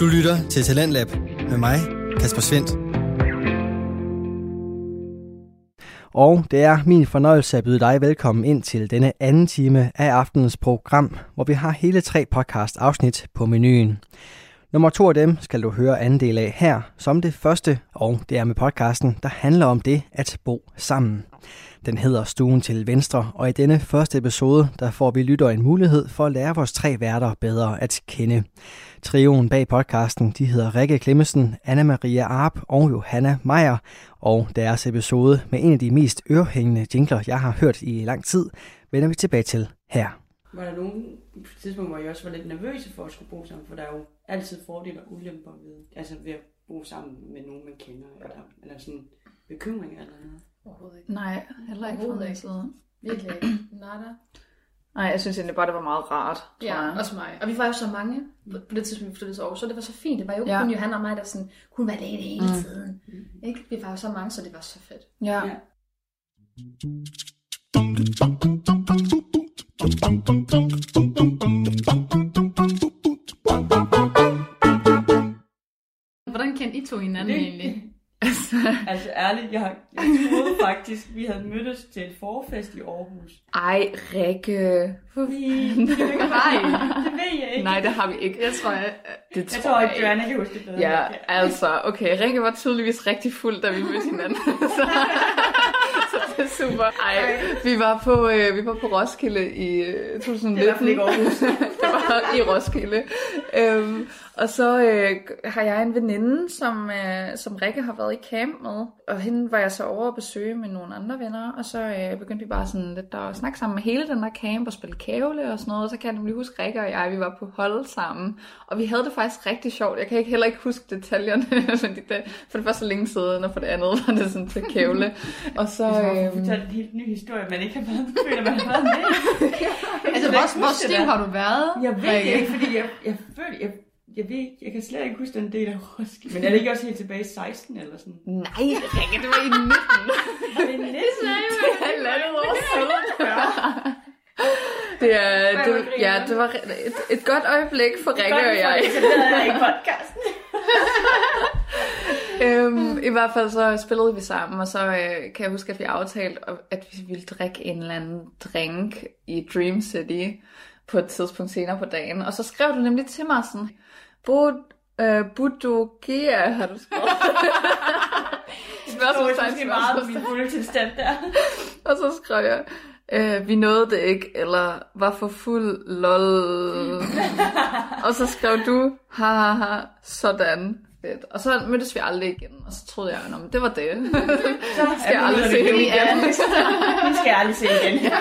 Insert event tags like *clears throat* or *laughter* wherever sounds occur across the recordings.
Du lytter til Talentlab med mig, Kasper Svendt. Og det er min fornøjelse at byde dig velkommen ind til denne anden time af aftenens program, hvor vi har hele tre podcast afsnit på menuen. Nummer to af dem skal du høre anden del af her, som det første, og det er med podcasten, der handler om det at bo sammen. Den hedder Stuen til Venstre, og i denne første episode, der får vi lytter en mulighed for at lære vores tre værter bedre at kende. Trioen bag podcasten, de hedder Rikke Klemmensen, Anna-Maria Arp og Johanna Meier, og deres episode med en af de mest ørehængende jingler, jeg har hørt i lang tid, vender vi tilbage til her. Var der nogen tidspunkt, hvor I også var lidt nervøse for at skulle bo sammen? For der er jo altid fordele og ulemper ved, altså ved at bo sammen med nogen, man kender, eller, eller sådan bekymringer eller noget. Overhovedet ikke. Nej, heller ikke fra min ikke. side. Virkelig ikke. Nada. Nej, jeg synes egentlig bare, det var meget rart, tror Ja, jeg. også mig. Og vi var jo så mange på det tidspunkt, vi flyttede til Aarhus, så det var så fint. Det var jo ikke Ja. kun Johanna og mig, der sådan, kunne være alene hele Mm. tiden. Ikke? Vi var jo så mange, så det var så fedt. Ja. Ja. Hvordan kendte I to hinanden Det- egentlig? *laughs* Altså ærligt, jeg, jeg troede faktisk, vi havde mødtes til et forfest i Aarhus. Ej, Rikke. Nej, det Hej. Det ved jeg ikke. Nej, det har vi ikke. Jeg tror, jeg... Det jeg tror ikke, Joanna kan huske det bedre. Ja, altså, okay, Rikke var tydeligvis rigtig fuld, da vi mødte hinanden. *laughs* *laughs* det er super. Ej, vi var på, øh, vi var på Roskilde i øh, 2019. Det er i hvert fald ikke Aarhus. *laughs* det var i Roskilde. Øhm, og så øh, har jeg en veninde, som, øh, som Rikke har været i camp med. Og hende var jeg så over at besøge med nogle andre venner. Og så øh, begyndte vi bare sådan lidt at snakke sammen med hele den der camp og spille kævle og sådan noget. Og så kan jeg nemlig huske, Rikke og jeg, vi var på hold sammen. Og vi havde det faktisk rigtig sjovt. Jeg kan ikke, heller ikke huske detaljerne, *laughs* fordi det, for det var så længe siden, og for det andet var det sådan til kævle. Og så... Øh, fortalt en helt ny historie, man ikke har været *laughs* føler, man har været med. *laughs* Altså, hvor, hvor stiv har du været? Jeg ved ikke, fordi jeg, jeg føler, jeg, jeg ved ikke, jeg kan slet ikke huske den del af Roskilde. Men er det ikke også helt tilbage i 16 eller sådan? nej, Rikke, det var i 19. Er det 19? Det er halvandet år siden. Det, er, det, *laughs* ja, det var et, et godt øjeblik for Rikke og jeg. Det er ikke *laughs* podcasten. *laughs* øhm, I hvert fald så spillede vi sammen, og så øh, kan jeg huske, at vi aftalte, at vi ville drikke en eller anden drink i Dream City på et tidspunkt senere på dagen. Og så skrev du nemlig til mig sådan, Bud, øh, Budogia, har du skrevet. Det Spørgsmålstegn, er måske meget på min spørgsmålstegn. fulde tilstand der. Og så skrev jeg, øh, vi nåede det ikke, eller var for fuld, lol. *laughs* og så skrev du, ha ha ha, sådan. Fedt. Og så mødtes vi aldrig igen, og så troede jeg, at det var det. *laughs* Så skal jeg aldrig se hende igen. Vi skal jeg aldrig se igen.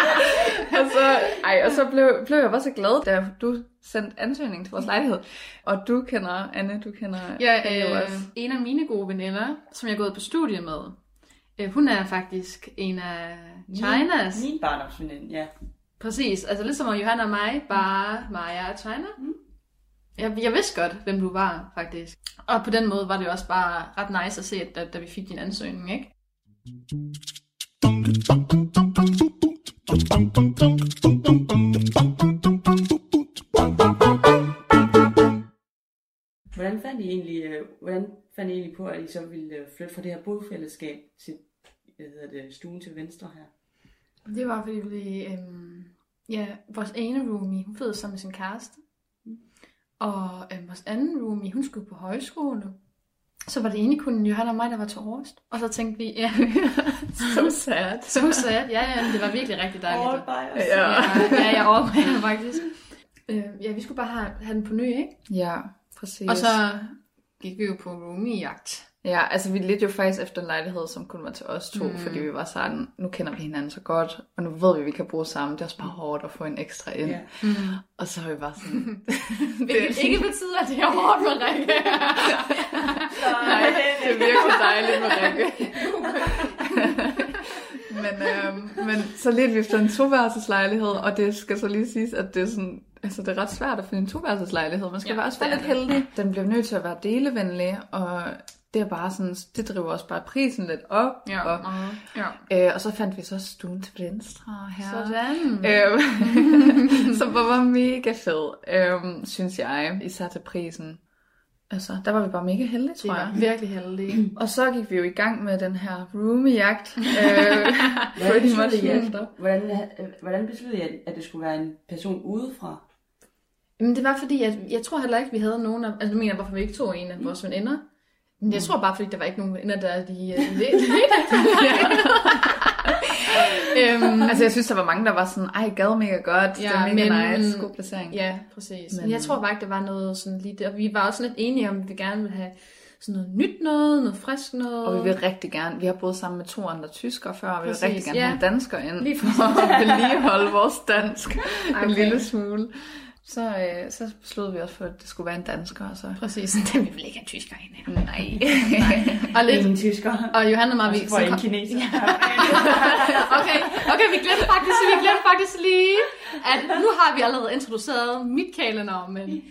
*laughs* og så, ej, og så blev, blev jeg bare så glad, da du sendte ansøgning til vores lejlighed. Og du kender, Anne, du kender Ja, øh, også. en af mine gode veninder, som jeg er gået på studie med, øh, hun er faktisk en af Chinas. Min, min barndomsveninde, ja. Præcis, altså lidt som Johanna og mig, bare Maja og China. Jeg, jeg vidste godt, hvem du var, faktisk. Og på den måde var det jo også bare ret nice at se, at, da, da vi fik din ansøgning, ikke? Hvordan fandt I egentlig, øh, hvordan fandt I egentlig på, at I så ville øh, flytte fra det her bofællesskab til hvad hedder det, stuen til venstre her? Det var, fordi vi, øhm, ja, vores ene roomie, hun flyttede sammen med sin kæreste. Og øhm, vores anden roomie, hun skulle på højskole. Så var det egentlig kun Johanna og mig, der var til Aarhus. Og så tænkte vi, ja, So sad. så sad, ja, ja, det var virkelig rigtig dejligt. All by us. Ja. Ja, ja, jeg overvejer faktisk. Øh, ja, vi skulle bare have, have den på ny, ikke? Ja, præcis. Og så gik vi jo på roomie-jagt. Ja, altså vi lidt jo faktisk efter en lejlighed, som kun var til os to, Mm. mm. fordi vi var sådan, nu kender vi hinanden så godt, og nu ved vi, at vi kan bruge sammen. Det er også bare hårdt at få en ekstra ind. Yeah. Og så er vi bare sådan... *laughs* Hvilket ikke betyder, at det er hårdt for Rikke. *laughs* Nej, det er virkelig dejligt med Rikke. *laughs* men, øhm, men så lidt vi efter en toværelseslejlighed, og det skal så lige siges, at det er sådan, altså det er ret svært at finde en toværelseslejlighed. Man skal Ja, også være lidt heldig. Den bliver nødt til at være delevenlig, og det er bare sådan, det driver også bare prisen lidt op. Ja, Og, meget. ja. øh, og så fandt vi så stuen til venstre her. Sådan. Øhm, *laughs* som var mega fed, øhm, synes jeg, især til prisen. Altså, der var vi bare mega heldige, tror jeg. virkelig heldige. *clears throat* Og så gik vi jo i gang med den her roomie-jagt. øh, *laughs* Hvordan pretty much besluttede I, hvordan, øh, hvordan besluttede I, at, det skulle være en person udefra? Men det var fordi, at jeg tror heller ikke, vi havde nogen af... Altså, jeg mener, hvorfor vi ikke tog en af vores veninder. Men jeg tror bare, fordi der var ikke nogen veninder, der de uh, ledte. *laughs* øhm, Altså, jeg synes, der var mange, der var sådan, ej, gad mega godt, det Ja, er mega men- nice, god placering. ja, præcis. Men, Men- jeg tror bare ikke, der var noget sådan lige der. Vi var også lidt enige om, at vi gerne ville have sådan noget nyt noget, noget frisk noget. Og vi vil rigtig gerne, vi har boet sammen med to andre tyskere før, og vi vil rigtig gerne ja. have danskere ind, Lige for at vedligeholde vores dansk *laughs* okay. en lille smule. Så, øh, så besluttede vi også for, at det skulle være en dansker, så... Præcis, *laughs* det vil vi ikke have tysker ind her. *laughs* Nej. Og lidt, En tysker. og Johanna og mig, Og vi... så en kineser. *laughs* okay, okay, vi glemte faktisk, vi glemte faktisk lige, at nu har vi allerede introduceret mit kælenavn, men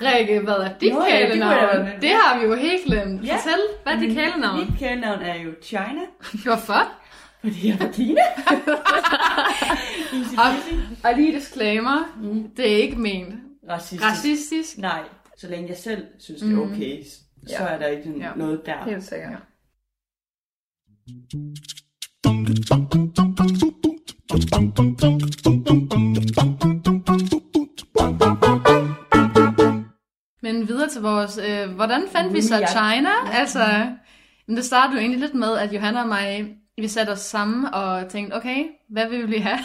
Rikke, hvad er dit Nå ja, det kælenavn? med. Det har vi jo helt glemt. Ja. Fortæl, hvad er dit kælenavn? Mit kælenavn er jo China, Hvorfor? Fordi jeg er fra Kina. *laughs* Og, og lige disclaimer, det er ikke ment Racistisk. racistisk. Nej, så længe jeg selv synes, det er okay, så Ja. er der ikke Ja. noget der. Helt sikkert. Men videre til vores, øh, hvordan fandt vi så. China? Altså, det startede jo egentlig lidt med, at Johanna og mig, vi satte os sammen og tænkte, okay, hvad vil vi have?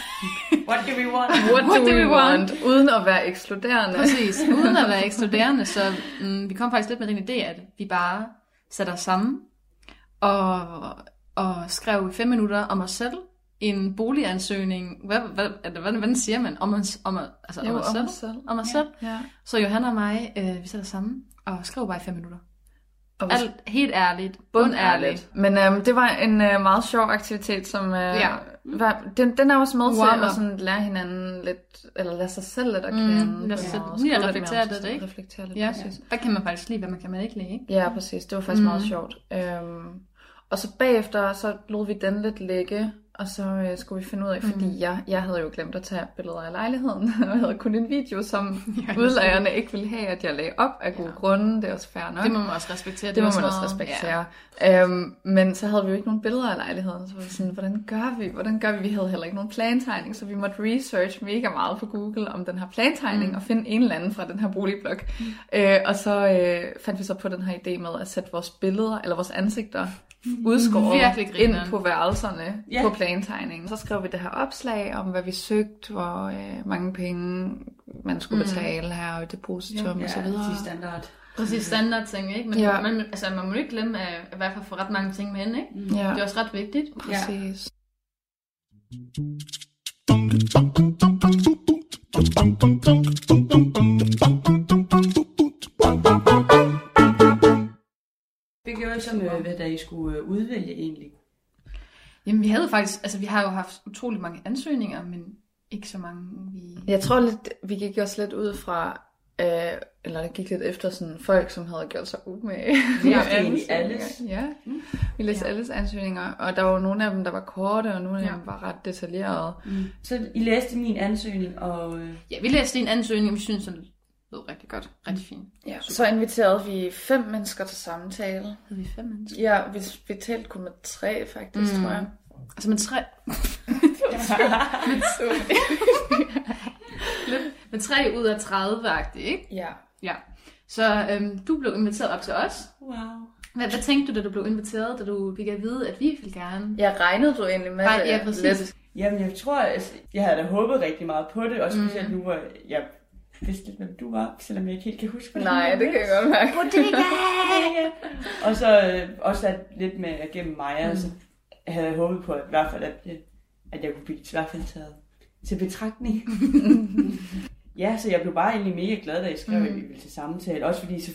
What do we want? *laughs* What, What do, we want? Uden at være ekskluderende. Præcis, uden at være ekskluderende, så mm, vi kom faktisk lidt med den idé, at vi bare satte os sammen og, og skrev i fem minutter om os selv en boligansøgning. Hvad, hvad, hvad, hvad, hvordan siger man? Om os, om, altså, Jo, om os om selv? os selv. Om os selv. Ja. Så Johanna og mig, øh, vi satte os sammen og skrev bare i fem minutter. Og vi Alt, helt ærligt, bundærligt. Men øhm, det var en øh, meget sjov aktivitet, som øh, Ja. var, den, den er også med til Warm-up. at sådan, lære hinanden lidt, eller lære sig selv lidt at kende. Mm, lade sig Ja, lige at reflektere lidt, ikke? Reflektere lidt, Ja, præcis. hvad kan man faktisk lide, hvad man kan man ikke lide, ikke? Ja, præcis. Det var faktisk Mm. mm. meget sjovt. Øhm, og så bagefter, så lod vi den lidt ligge, og så øh, skulle vi finde ud af, fordi Mm. jeg, jeg havde jo glemt at tage billeder af lejligheden, og *laughs* jeg havde kun en video, som *laughs* Ja, udlejerne ikke ville have, at jeg lagde op af gode Ja. grunde. Det er også fair nok. Det må man også respektere. Det må var man også respektere. Ja. Øhm, men så havde vi jo ikke nogen billeder af lejligheden, så var vi sådan, hvordan gør vi? Hvordan gør vi? Vi havde heller ikke nogen plantegning, så vi måtte research mega meget på Google om den her plantegning, mm. og finde en eller anden fra den her boligblok. Mm. Øh, og så øh, fandt vi så på den her idé med at sætte vores billeder, eller vores ansigter, udskåret Virkelig ind på værelserne Ja. på plantegningen. Så skrev vi det her opslag om, hvad vi søgte, hvor øh, mange penge man skulle betale her, og depositum Ja, og så videre. de standard. Præcis standard ting, ikke? Men Ja. ja. man, altså, man må ikke glemme at i hvert fald få ret mange ting med ind, ikke? Ja, Det er også ret vigtigt. præcis. Det så med, hvad da I skulle øh, udvælge egentlig. Jamen, vi havde faktisk, altså vi har jo haft utrolig mange ansøgninger, men ikke så mange, vi... Jeg tror lidt, vi gik også lidt ud fra, øh, eller det gik lidt efter sådan folk, som havde gjort sig umage. Vi har *laughs* egentlig alles. Ja, vi læste Ja. alles ansøgninger, og der var nogle af dem, der var korte, og nogle af Ja. dem var ret detaljerede. Mm. Så I læste min ansøgning, og øh, Ja, vi læste en ansøgning, vi synes, den lød rigtig godt. Rigtig fint. Ja, så inviterede vi fem mennesker til samtale. Havde vi fem mennesker? Ja, vi, vi talte kun med tre faktisk, Mm. tror jeg. Altså med tre... Med tre ud af 30 agtigt ikke? Ja. Ja. Så øhm, du blev inviteret op til os. wow. Hvad, hvad tænkte du, da du blev inviteret, da du fik at vide, at vi ville gerne? Jeg regnede du egentlig med det ja, præcis. lidt? Jamen, jeg tror, altså, jeg havde da håbet rigtig meget på det, og specielt Mm. nu, hvor jeg vidste lidt, hvem du var, selvom jeg ikke helt kan huske, hvordan Nej, det kan jeg godt mærke. *laughs* Og så øh, også at lidt med gennem Maja, mm. så havde jeg håbet på, at i hvert fald, at, øh, at jeg kunne blive i hvert fald taget til betragtning. *laughs* ja, så jeg blev bare egentlig mega glad, da jeg skrev, mm. at vi ville til samtale. Også fordi, så,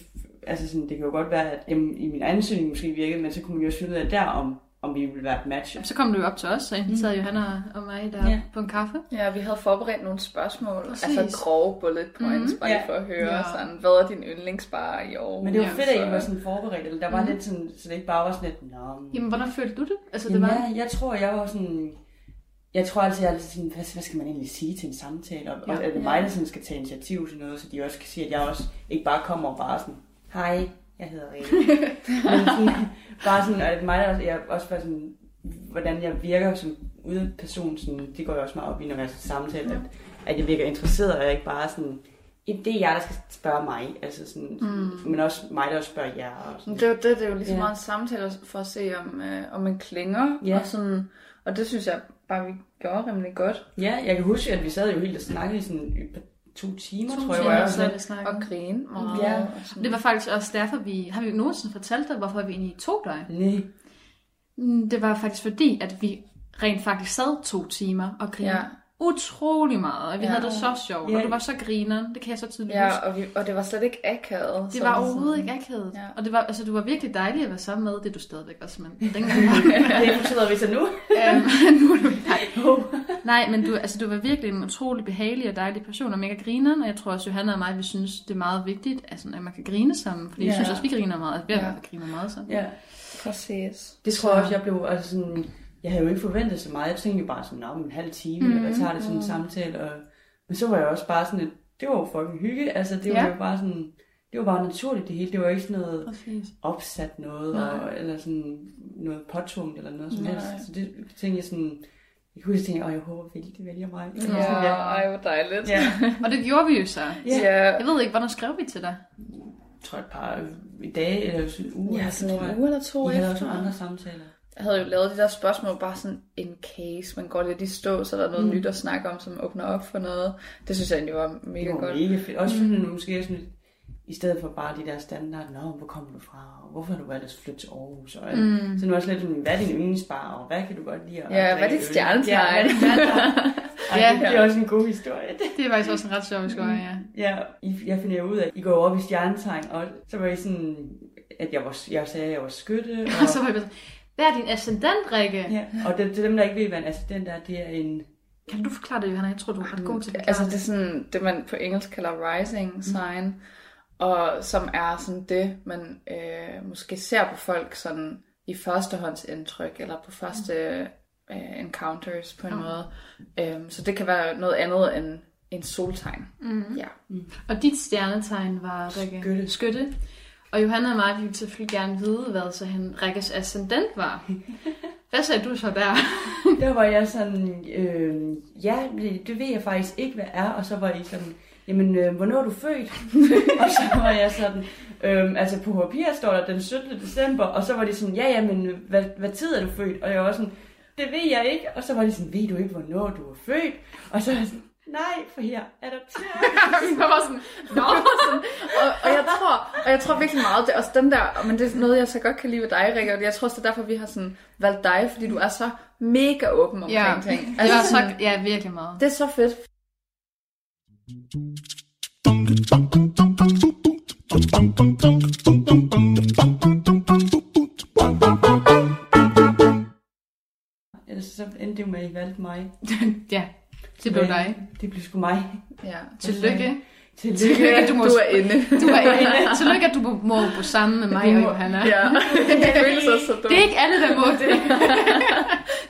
altså sådan, det kan jo godt være, at jamen, i min ansøgning måske virkede, men så kunne man jo også finde ud af der, om, om vi ville være et match. Så kom du jo op til os, og inviterede mm. Johanna og mig der Ja. ja. på en kaffe. Ja, vi havde forberedt nogle spørgsmål. Præcis. Altså grove bullet points, Mhm. bare Ja. for at høre Ja. sådan, hvad er din yndlingsbar i år? Men det var fedt, at I så- var sådan forberedt, eller der var Mhm. lidt sådan, så det ikke bare var sådan lidt, Nå, men- Jamen, hvordan følte du det? Altså, det Jamen, var... ja, jeg tror, jeg var sådan... Jeg tror altid, jeg er altid sådan, hvad, hvad skal man egentlig sige til en samtale? Og, ja, og er det mig, der sådan skal tage initiativ til noget, så de også kan sige, at jeg også ikke bare kommer og bare sådan, hej, jeg hedder Rikke. Men sådan, bare sådan, at mig, der, jeg også bare sådan, hvordan jeg virker som ude person, sådan, det går jeg også meget op i, når jeg skal samtale, at, at jeg virker interesseret, og jeg ikke bare sådan, det er jer, der skal spørge mig, altså sådan, mm. men også mig, der også spørger jer. Og sådan. Det er jo det, det er jo lige så Ja. meget en samtale for at se, om, øh, om man klinger. Ja. Og, sådan, og det synes jeg bare, vi gjorde rimelig godt. Ja, jeg kan huske, at vi sad jo helt og snakkede i sådan et to timer, To tror jeg. timer, var jeg så sådan. Og grine meget. Ja. Og sådan. Det var faktisk også derfor, vi... Har vi nogensinde fortalt dig, hvorfor vi egentlig tog dig? Nej. Mm, Det var faktisk fordi, at vi rent faktisk sad to timer og grinede Ja. Utrolig meget. Og vi Ja. havde det så sjovt, Ja. og du var så griner. Det kan jeg så tydeligt Ja, huske. og, vi, og det var slet ikke akavet. Det var sådan- overhovedet ikke akavet. Ja. Og det var, altså, du var virkelig dejlig at være sammen med. Det er du stadigvæk også, men *laughs* dengang Det betyder vi så nu. øhm, nu er du *laughs* nej. nej, men du, altså, du var virkelig en utrolig behagelig og dejlig person, og mega griner, og jeg tror også, Johanna og mig, vi synes, det er meget vigtigt, altså, at man kan grine sammen, fordi ja. Jeg synes også, vi griner meget, altså, vi ja. griner meget sammen. Ja. Præcis. Det tror jeg også, jeg blev, altså sådan, jeg havde jo ikke forventet så meget. Jeg tænkte jo bare sådan, om en halv time, mm, eller tager det sådan en samtale. Og, men så var jeg også bare sådan, at det var jo fucking hygge. Altså, det var Ja. jo bare sådan, det var bare naturligt det hele. Det var ikke sådan noget Præcis. opsat noget, og, eller sådan noget påtvunget eller noget som Nej. helst. Så det tænkte jeg sådan, jeg kunne huske, at jeg håber virkelig, de vælger mig. Ja, ej, hvor dejligt. ja. Og det gjorde vi jo så. Ja. ja. Jeg ved ikke, hvornår skrev vi til dig? Jeg tror et par i dag, eller en uge. Ja, efter, sådan en uge eller to Vi havde efter. også nogle andre samtaler. Jeg havde jo lavet de der spørgsmål bare sådan in case. Man går lidt i stå, så der er noget mm. nyt at snakke om, som åbner op for noget. Det synes jeg egentlig var mega Det var godt. mega fedt. Også fordi mm. måske sådan lidt, i stedet for bare de der standard, Nå, hvor kommer du fra, og hvorfor har du valgt at flytte til Aarhus, og mm. så nu også lidt, sådan, hvad er din yndlingsbar, og hvad kan du godt lide? at Ja, hvad er dit stjernetegn? *laughs* Ja, Ja. det, det er også en god historie. *laughs* Det er faktisk også en ret sjov historie, ja. Ja, I, jeg finder ud af, at I går op i stjernetegn, og så var I sådan, at jeg, var, jeg sagde, at jeg var skytte, *laughs* og, Og så var jeg sådan, hvad er din ascendant, Rikke? ja, og det, til dem, der ikke ved, hvad en assistent er, det er en... Kan du forklare det, Johanna? Jeg tror, du er ret god til at forklare Altså det er sådan, det man på engelsk kalder rising sign, og som er sådan det, man øh, måske ser på folk sådan i førstehåndsindtryk, eller på første øh, encounters på en Ja. måde. Øhm, så det kan være noget andet end en soltegn. Mm. Ja. Og dit stjernetegn var, Rikke? Skytte. Skytte. Og Johanna og mig, vi ville selvfølgelig gerne vide, hvad så han Rikkes ascendant var. *laughs* Hvad sagde du så der? *laughs* Der var jeg sådan, øh, ja, det, det ved jeg faktisk ikke, hvad er. Og så var I sådan, jamen, øh, hvornår er du født? *laughs* og så var jeg sådan, øh, altså på papir står der den 17. december. Og så var de sådan, ja, ja, men hvad, hvad tid er du født? Og jeg var sådan, det ved jeg ikke. Og så var de sådan, ved du ikke, hvornår du er født? Og så var jeg sådan, nej, for her er der jeg var sådan, Nå, sådan. Og, og, jeg tror, og jeg tror virkelig meget, det er også den der, men det er noget, jeg så godt kan lide ved dig, Rikke, og jeg tror også, det er derfor, vi har sådan valgt dig, fordi du er så mega åben omkring ting. det var så, sådan, ja, virkelig meget. det er så fedt. Ellers så endte det jo med, at I valgte mig. *laughs* ja, det blev dig. Det blev sgu mig. Ja. Tillykke. Tillykke. Tillykke, du må, Du er inde. *laughs* du er *laughs* inde. Tillykke, at du må, må bo sammen med mig Det og må- Johanna. Ja, *laughs* det føles også så dumt. Det er ikke alle, der må det.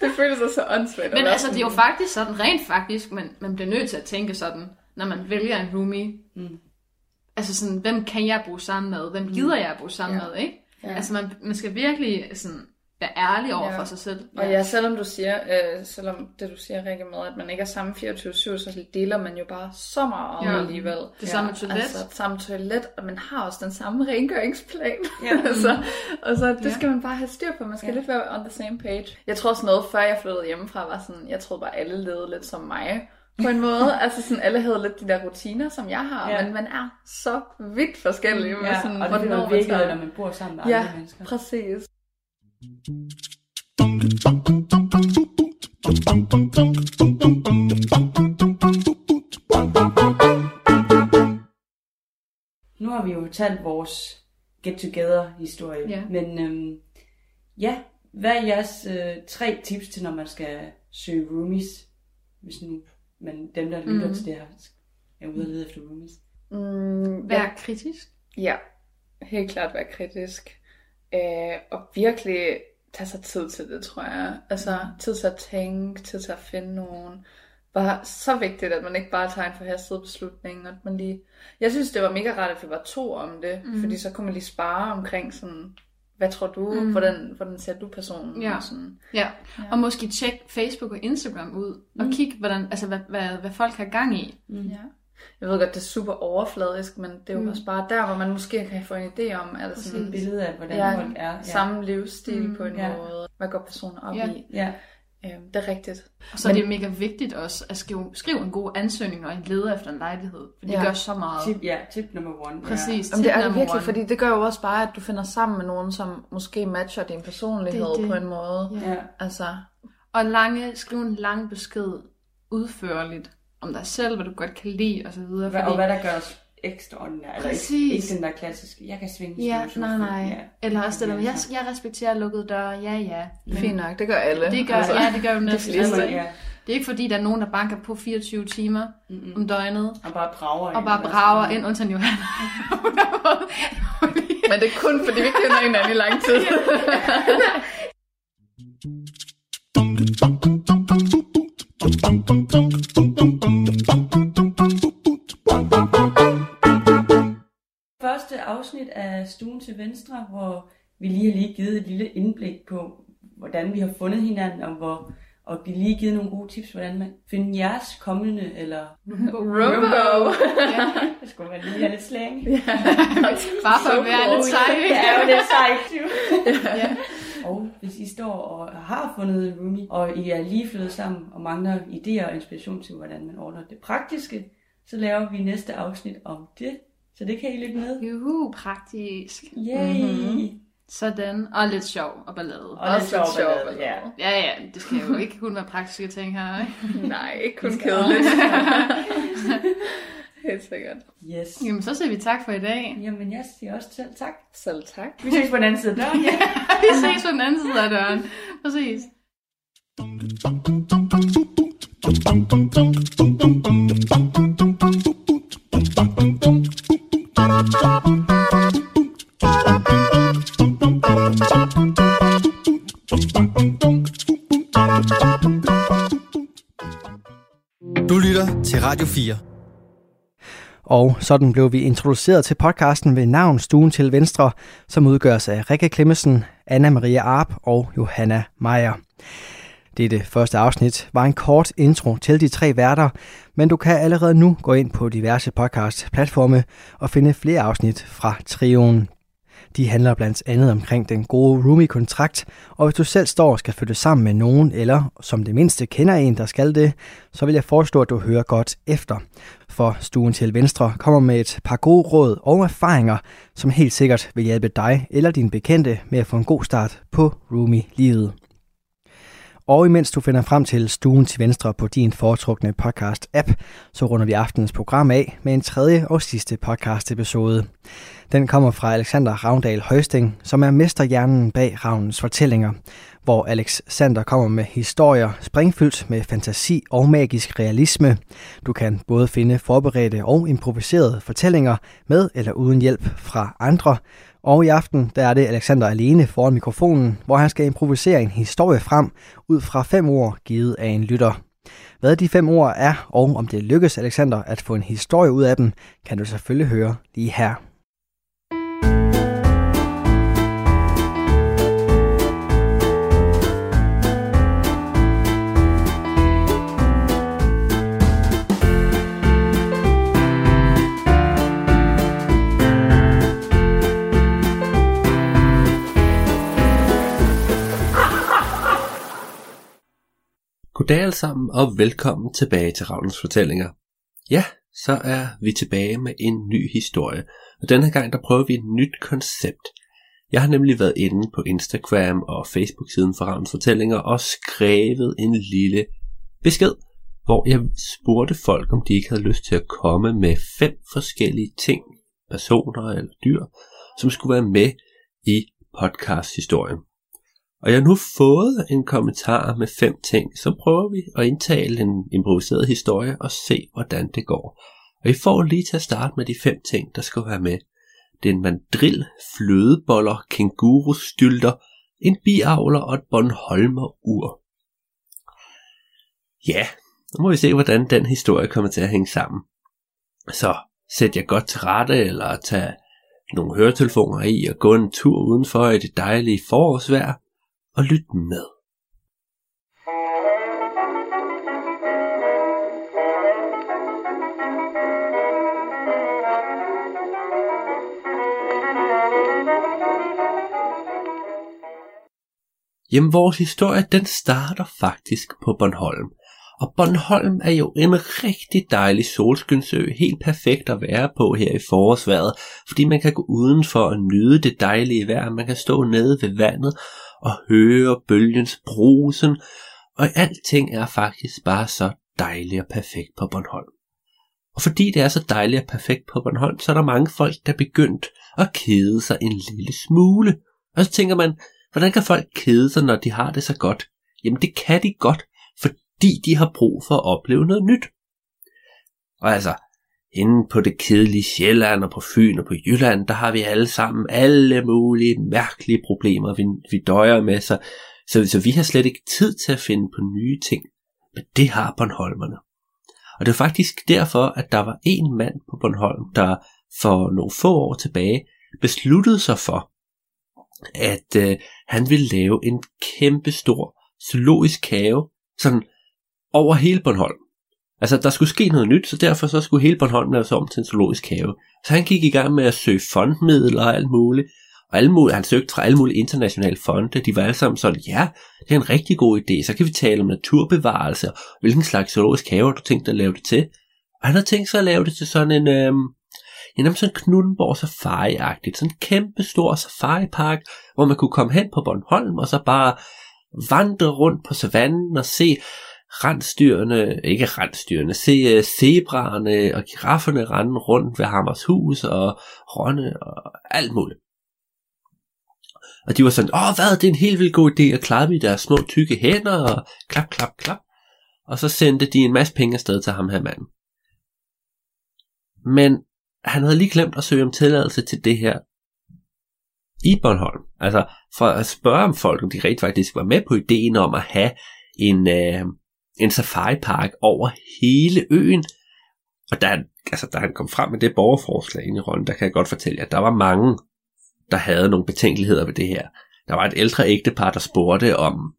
Det føles også så åndssvagt. at Men altså, det er jo faktisk sådan, rent faktisk, man, man bliver nødt til at tænke sådan, når man vælger en roomie. Mm. Altså sådan, hvem kan jeg bo sammen med? Hvem gider jeg bo sammen Ja. med, ikke? Ja. Altså, man, man skal virkelig sådan, være ærlig over Ja. for sig selv. Og ja, selvom du siger, øh, selvom det du siger, Rikke, med, at man ikke er sammen 24-7, så deler man jo bare så meget Ja. ja. alligevel. Det samme toilet. Altså, samme toilet, og man har også den samme rengøringsplan. Ja. *laughs* så, og så det Ja. skal man bare have styr på. Man skal Ja. ja. lidt være on the same page. Jeg tror også noget, før jeg flyttede hjemmefra, var sådan, jeg troede bare, alle levede lidt som mig. På en måde. *laughs* altså sådan, alle havde lidt de der rutiner, som jeg har. Ja. Men man er så vidt forskellige. med Ja, sådan, og det man virkelig, når man bor sammen med Ja, andre mennesker. præcis. Nu har vi jo talt vores get-together-historie, Ja. men øhm, ja, hvad er jeres øh, tre tips til, når man skal søge roomies? Hvis nu man, dem, der lytter Mhm. til det her, er ude og lede efter roomies. Mm, Vær kritisk. Ja, helt klart være kritisk. Øh, og virkelig tage sig tid til det, tror jeg. Altså tid til at tænke, tid til at finde nogen. bare så vigtigt, at man ikke bare tager en forhastet beslutning, at man lige... Jeg synes, det var mega rart, at vi var to om det, mm. fordi så kunne man lige spare omkring sådan, hvad tror du, mm. hvordan, hvordan ser du personen? Ja. Og sådan. Ja, og måske tjek Facebook og Instagram ud, og kig, hvordan, altså, hvad, hvad, hvad folk har gang i. Ja. Jeg ved godt, det er super overfladisk, men det er jo mm. også bare der, hvor man måske kan få en idé om, er det sådan Et billede af, hvordan ja, folk er. Ja. samme livsstil mm. på en Ja. måde. Hvad går personen op Ja. i? Ja. Øhm, det er rigtigt. Og så er det mega vigtigt også at skrive, skrive en god ansøgning, når en leder efter en lejlighed. For det Ja. gør så meget. Tip, ja, tip nummer one. Præcis. Jamen, det er det virkelig, one. fordi det gør jo også bare, at du finder sammen med nogen, som måske matcher din personlighed Det det. på en måde. Ja. ja. Altså, Og lange, skrive en lang besked udførligt om dig selv, hvad du godt kan lide og så videre. Hvad, og hvad der gør os ekstraordinære. Eller ikke, ikke den der klassiske, jeg kan svinge Ja, nej, nej. Ja. Eller også det der jeg, Altså. jeg respekterer lukkede døre, ja, ja. Men fint nok, det gør alle. Det gør, ja, det gør jo *laughs* næsten fleste. alle. Ja. Det er ikke fordi, der er nogen, der banker på 24 timer Mm-mm. om døgnet, Og bare brager og bare brager ind, undtagen Johanna. *laughs* Men det er kun, fordi vi kender hinanden i lang tid. *laughs* Første afsnit af Stuen til Venstre, hvor vi lige har lige givet et lille indblik på, hvordan vi har fundet hinanden, og hvor og vi lige givet nogle gode tips, hvordan man finder jeres kommende, eller Rumbo. Ja, det skulle være lige lidt slang. *laughs* bare for at være lidt sej. Det er jo lidt sejt, jo. Ja. Og hvis I står og har fundet en roomie, og I er lige flyttet sammen og mangler idéer og inspiration til, hvordan man ordner det praktiske, så laver vi næste afsnit om det. Så det kan I lytte med. Juhu, praktisk. Yay! Mm-hmm. Sådan. Og lidt sjov og ballade. Og lidt sjov sjov ballade, ja. Ja, ja, det skal jo ikke kun være praktiske ting her, ikke? *laughs* Nej, ikke kun kedeligt. *laughs* *laughs* Helt sikkert. Yes. Jamen, så siger vi tak for i dag. Jamen, jeg siger også selv tak. Selv tak. Vi ses på den anden side af døren. *laughs* Ja. Vi ses på den anden side af døren. Præcis. Du lytter til Radio 4. Og sådan blev vi introduceret til podcasten ved navn Stuen til Venstre, som udgøres af Rikke Klemmensen, Anna Maria Arp og Johanna Meier. Dette første afsnit var en kort intro til de tre værter, men du kan allerede nu gå ind på diverse podcast-platforme og finde flere afsnit fra trioen. De handler blandt andet omkring den gode roomie-kontrakt, og hvis du selv står og skal flytte sammen med nogen, eller som det mindste kender en, der skal det, så vil jeg foreslå, at du hører godt efter. For Stuen til Venstre kommer med et par gode råd og erfaringer, som helt sikkert vil hjælpe dig eller din bekendte med at få en god start på roomie-livet. Og imens du finder frem til Stuen til Venstre på din foretrukne podcast-app, så runder vi aftenens program af med en tredje og sidste podcast-episode. Den kommer fra Alexander Ravndal Høsting, som er mesterhjernen bag Ravnens fortællinger, hvor Alexander kommer med historier springfyldt med fantasi og magisk realisme. Du kan både finde forberedte og improviserede fortællinger med eller uden hjælp fra andre, og i aften der er det Alexander alene foran mikrofonen, hvor han skal improvisere en historie frem ud fra fem ord givet af en lytter. Hvad de fem ord er, og om det lykkes Alexander at få en historie ud af dem, kan du selvfølgelig høre lige her. Alle sammen, og velkommen tilbage til Ravnens Fortællinger. Ja, så er vi tilbage med en ny historie, og denne gang der prøver vi et nyt koncept. Jeg har nemlig været inde på Instagram og Facebook-siden for Ravnens Fortællinger og skrevet en lille besked, hvor jeg spurgte folk, om de ikke havde lyst til at komme med fem forskellige ting, personer eller dyr, som skulle være med i podcast-historien. Og jeg har nu fået en kommentar med fem ting, så prøver vi at indtale en improviseret historie og se, hvordan det går. Og I får lige til at starte med de fem ting, der skal være med. Det er en mandrill, flødeboller, kængurustylter, en biavler og et Bornholmer ur. Ja, nu må vi se, hvordan den historie kommer til at hænge sammen. Så sæt jer godt til rette, eller tag nogle høretelefoner i og gå en tur udenfor i det dejlige forårsvejr, og lyt med. Jamen, vores historie, den starter faktisk på Bornholm. Og Bornholm er jo en rigtig dejlig solskynsø, helt perfekt at være på her i forårsværet, fordi man kan gå udenfor og nyde det dejlige vejr, man kan stå nede ved vandet og høre bølgens brusen, og alting er faktisk bare så dejligt og perfekt på Bornholm. Og fordi det er så dejligt og perfekt på Bornholm, så er der mange folk, der er begyndt at kede sig en lille smule. Og så tænker man, Hvordan kan folk kede sig, når de har det så godt? Jamen det kan de godt, fordi de har brug for at opleve noget nyt. Og altså, inde på det kedelige Sjælland og på Fyn og på Jylland, der har vi alle sammen alle mulige mærkelige problemer, vi, vi døjer med, så, så, så vi har slet ikke tid til at finde på nye ting. Men det har Bornholmerne. Og det er faktisk derfor, at der var en mand på Bornholm, der for nogle få år tilbage besluttede sig for, at øh, han ville lave en kæmpe stor zoologisk have, sådan over hele Bornholm. Altså, der skulle ske noget nyt, så derfor så skulle hele Bornholm laves om til en zoologisk have. Så han gik i gang med at søge fondmidler og alt muligt. Og alle mulige, han søgte fra alle mulige internationale fonde. De var alle sammen sådan, ja, det er en rigtig god idé. Så kan vi tale om naturbevarelse, og hvilken slags zoologisk have du tænkt at lave det til. Og han har tænkt sig at lave det til sådan en, øh, jamen sådan Knuttenborg Safari-agtigt. Sådan en kæmpe stor safari-park, hvor man kunne komme hen på Bornholm, og så bare vandre rundt på savannen og se rensdyrene, ikke rensdyrene, se øh, zebraerne og girafferne rende rundt ved Hammershus og Ronne og alt muligt. Og de var sådan, åh hvad, det er en helt vildt god idé at klappe i deres små tykke hænder og klap, klap, klap. Og så sendte de en masse penge afsted til ham her manden. Men han havde lige glemt at søge om tilladelse til det her i Bornholm. Altså for at spørge om folk, om de rent faktisk var med på ideen om at have en, øh, en safaripark over hele øen. Og da han, altså, da han kom frem med det borgerforslag ind i rollen, der kan jeg godt fortælle jer, at der var mange, der havde nogle betænkeligheder ved det her. Der var et ældre ægtepar, der spurgte om,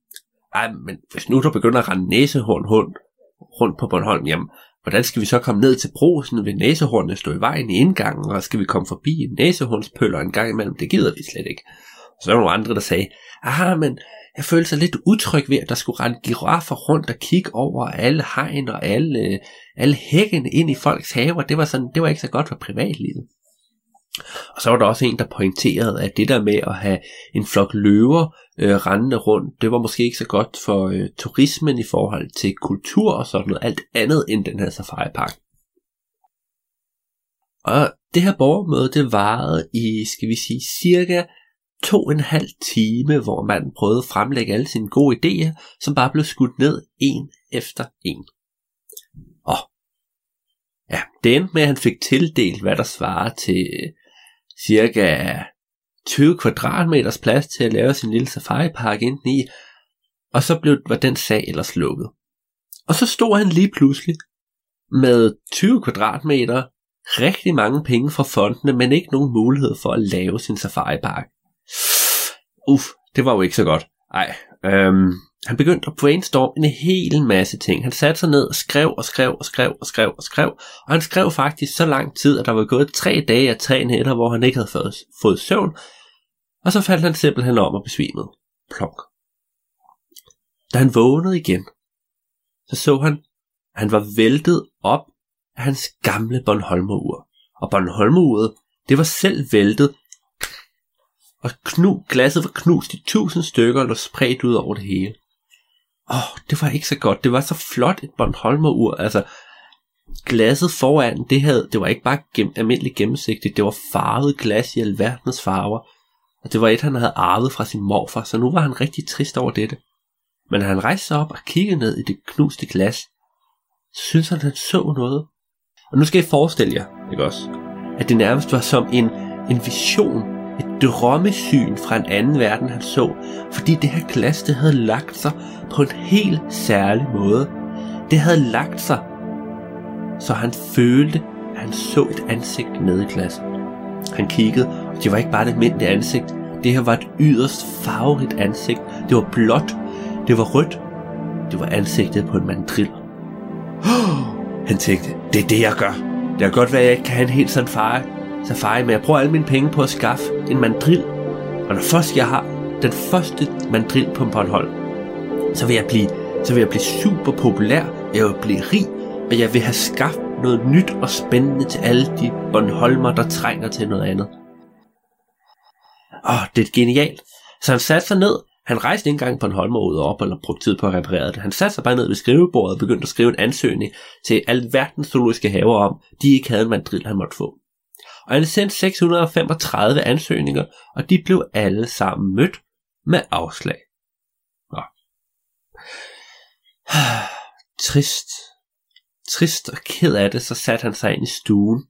ej, men hvis nu der begynder at rende næsehorn rundt, rundt på Bornholm, jamen, Hvordan skal vi så komme ned til brosen ved næsehornene stå i vejen i indgangen, og skal vi komme forbi en næsehornspøller en gang imellem? Det gider vi slet ikke. Og så var der nogle andre, der sagde, ah, men jeg følte sig lidt utryg ved, at der skulle rende giraffer rundt og kigge over alle hegn og alle, alle hækken ind i folks haver. Det var, sådan, det var ikke så godt for privatlivet. Og så var der også en, der pointerede, at det der med at have en flok løver øh, rendende rundt, det var måske ikke så godt for øh, turismen i forhold til kultur og sådan noget, alt andet end den her safari-park. Og det her borgermøde, det varede i, skal vi sige, cirka to og en halv time, hvor man prøvede at fremlægge alle sine gode idéer, som bare blev skudt ned en efter en. Og ja, det endte med, at han fik tildelt, hvad der svarer til øh, cirka 20 kvadratmeters plads til at lave sin lille safari-park i, og så blev, var den sag ellers lukket. Og så stod han lige pludselig med 20 kvadratmeter, rigtig mange penge fra fondene, men ikke nogen mulighed for at lave sin safari-park. Uff, det var jo ikke så godt. Ej, øhm, han begyndte at brainstorme en hel masse ting. Han satte sig ned og skrev og skrev og skrev og skrev og skrev. Og han skrev faktisk så lang tid, at der var gået tre dage og tre nætter, hvor han ikke havde fået, fået søvn. Og så faldt han simpelthen om og besvimede. Plonk. Da han vågnede igen, så så han, at han var væltet op af hans gamle Bornholmerur. Og Bornholmeruret, det var selv væltet, og knu, glasset var knust i tusind stykker og lå spredt ud over det hele åh, oh, det var ikke så godt. Det var så flot et Bornholmer-ur. Altså, glasset foran, det, havde, det var ikke bare gennem, almindeligt gennemsigtigt, det var farvet glas i alverdens farver. Og det var et, han havde arvet fra sin morfar, så nu var han rigtig trist over dette. Men han rejste sig op og kiggede ned i det knuste glas, så syntes han, at han så noget. Og nu skal I forestille jer, ikke også, at det nærmest var som en, en vision drømmesyn fra en anden verden, han så, fordi det her glas, det havde lagt sig på en helt særlig måde. det havde lagt sig, så han følte, at han så et ansigt nede i glasset. Han kiggede, og det var ikke bare et almindeligt ansigt. Det her var et yderst farverigt ansigt. Det var blåt, det var rødt, det var ansigtet på en mandrill. *gasps* Han tænkte, det er det, jeg gør. Det kan godt være, at jeg ikke kan have en helt safari, safari, men jeg bruge alle mine penge på at skaffe en mandril. Og når først jeg har den første mandril på Bornholm, så vil jeg blive, så vil jeg blive super populær, jeg vil blive rig, og jeg vil have skaffet noget nyt og spændende til alle de Bornholmer, der trænger til noget andet. Åh, det er genialt. Så han satte sig ned, han rejste ikke engang på en holmer op eller brugte tid på at reparere det. Han satte sig bare ned ved skrivebordet og begyndte at skrive en ansøgning til alverdens zoologiske haver om, de ikke havde en mandril, han måtte få. Og han sendte 635 ansøgninger, og de blev alle sammen mødt med afslag. Nå. *sighs* Trist. Trist og ked af det, så satte han sig ind i stuen,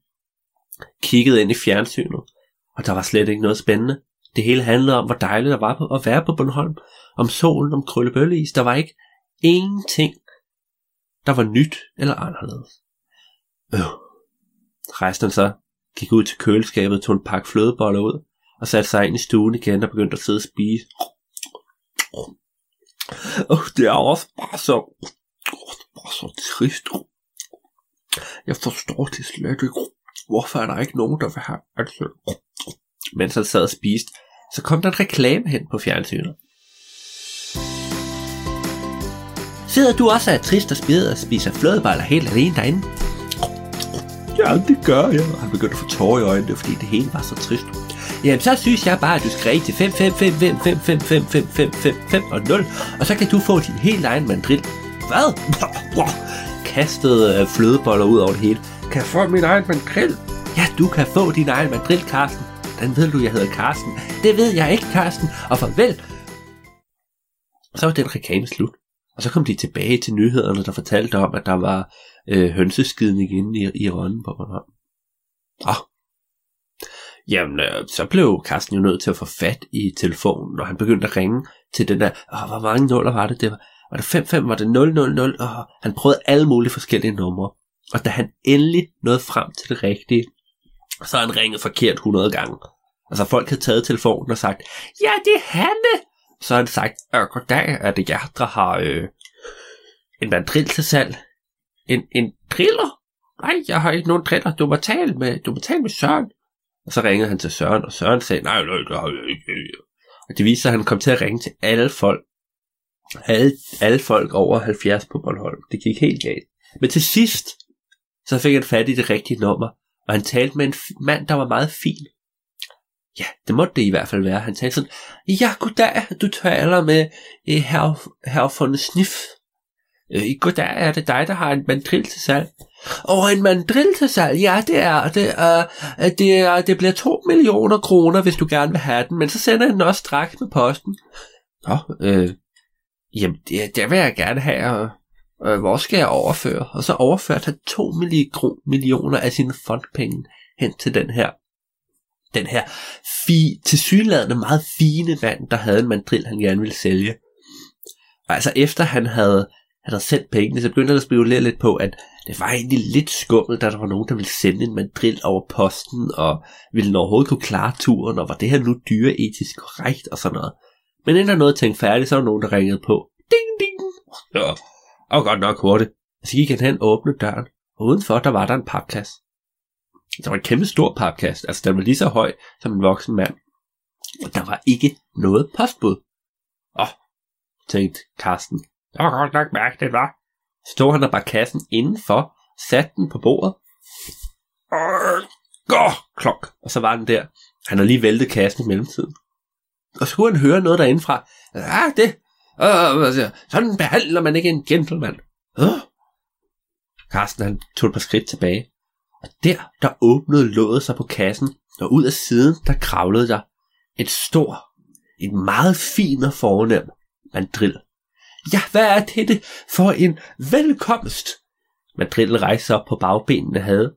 kiggede ind i fjernsynet, og der var slet ikke noget spændende. Det hele handlede om, hvor dejligt det var på at være på Bornholm. Om solen, om krøllebølleis. Der var ikke ingenting, der var nyt eller anderledes. Øh. Rejste han så, gik ud til køleskabet, tog en pakke flødeboller ud, og satte sig ind i stuen igen og begyndte at sidde og spise. Og det er også bare så, bare så trist. Jeg forstår det slet ikke. Hvorfor er der ikke nogen, der vil have ansøgt? Mens han sad og spiste, så kom der en reklame hen på fjernsynet. Sidder du også af trist og spider og spiser flødeboller helt alene derinde? Ja, det gør jeg. Han begyndte at få tårer i øjnene, fordi det hele var så trist. Jamen, så synes jeg bare, at du skal ringe til 5 5 5 5 5 5 5 5 5 5 5 og 0, og så kan du få din helt egen mandrill. Hvad? Kastede flødeboller ud over det hele. Kan jeg få min egen mandrill? Ja, du kan få din egen mandrill, Karsten. Den ved du, jeg hedder Karsten. Det ved jeg ikke, Karsten. Og farvel. Så var den reklame slut. Og så kom de tilbage til nyhederne, der fortalte om, at der var øh, hønseskidning inde i, i Rønnen på mig. Ah. Jamen, øh, så blev Carsten jo nødt til at få fat i telefonen, og han begyndte at ringe til den der, åh, hvor mange nuller var det? det var, var det 55, var det 000, og han prøvede alle mulige forskellige numre. Og da han endelig nåede frem til det rigtige, så havde han ringet forkert 100 gange. Altså folk havde taget telefonen og sagt, ja, det er Hanne. Så havde han sagt, øh, goddag, er det jer, der har øh, en mandril til salg? En, en driller? Nej, jeg har ikke nogen driller. Du må tale med, du må tale med Søren. Og så ringede han til Søren, og Søren sagde, nej, nej, det har jeg ikke. Og det viste sig, at han kom til at ringe til alle folk. Alle, alle folk over 70 på Bornholm. Det gik helt galt. Men til sidst, så fik han fat i det rigtige nummer, og han talte med en mand, der var meget fin. Ja, det måtte det i hvert fald være. Han talte sådan, ja, goddag, du taler med eh, herr, herr von Sniff. Øh, goddag, er det dig, der har en mandril til salg? Og en mandril til salg, ja, det er det. Uh, det, er, det bliver 2 millioner kroner, hvis du gerne vil have den, men så sender jeg den også straks med posten. Nå, øh, jamen, det, det vil jeg gerne have, og øh, hvor skal jeg overføre? Og så overførte han 2 millioner af sine fondpenge hen til den her den her fi, tilsyneladende meget fine mand, der havde en mandril, han gerne ville sælge. Og altså efter han havde, han havde sendt pengene, så begyndte han at spekulere lidt på, at det var egentlig lidt skummelt, da der var nogen, der ville sende en mandril over posten, og ville den overhovedet kunne klare turen, og var det her nu dyre etisk korrekt, og sådan noget. Men inden der nåede at tænke færdigt, så var der nogen, der ringede på. Ding, ding! Ja, og godt nok hurtigt. Så gik han hen og åbnede døren, og udenfor der var der en papkasse. Der var en kæmpe stor papkasse, altså den var lige så høj som en voksen mand. Og der var ikke noget postbud. Åh, tænkte Karsten. Det var godt nok mærkeligt, var. Stod han der bare kassen indenfor, satte den på bordet. Gå, klok. Og så var den der. Han har lige væltet kassen i mellemtiden. Og så kunne han høre noget derindefra. Ja, det. Øh, sådan behandler man ikke en gentleman. Øh. Karsten han tog et par skridt tilbage. Og der, der åbnede låget sig på kassen, og ud af siden, der kravlede der et stor, et meget fin og fornem mandrill. Ja, hvad er dette for en velkomst? Mandrillen rejste op på bagbenene havde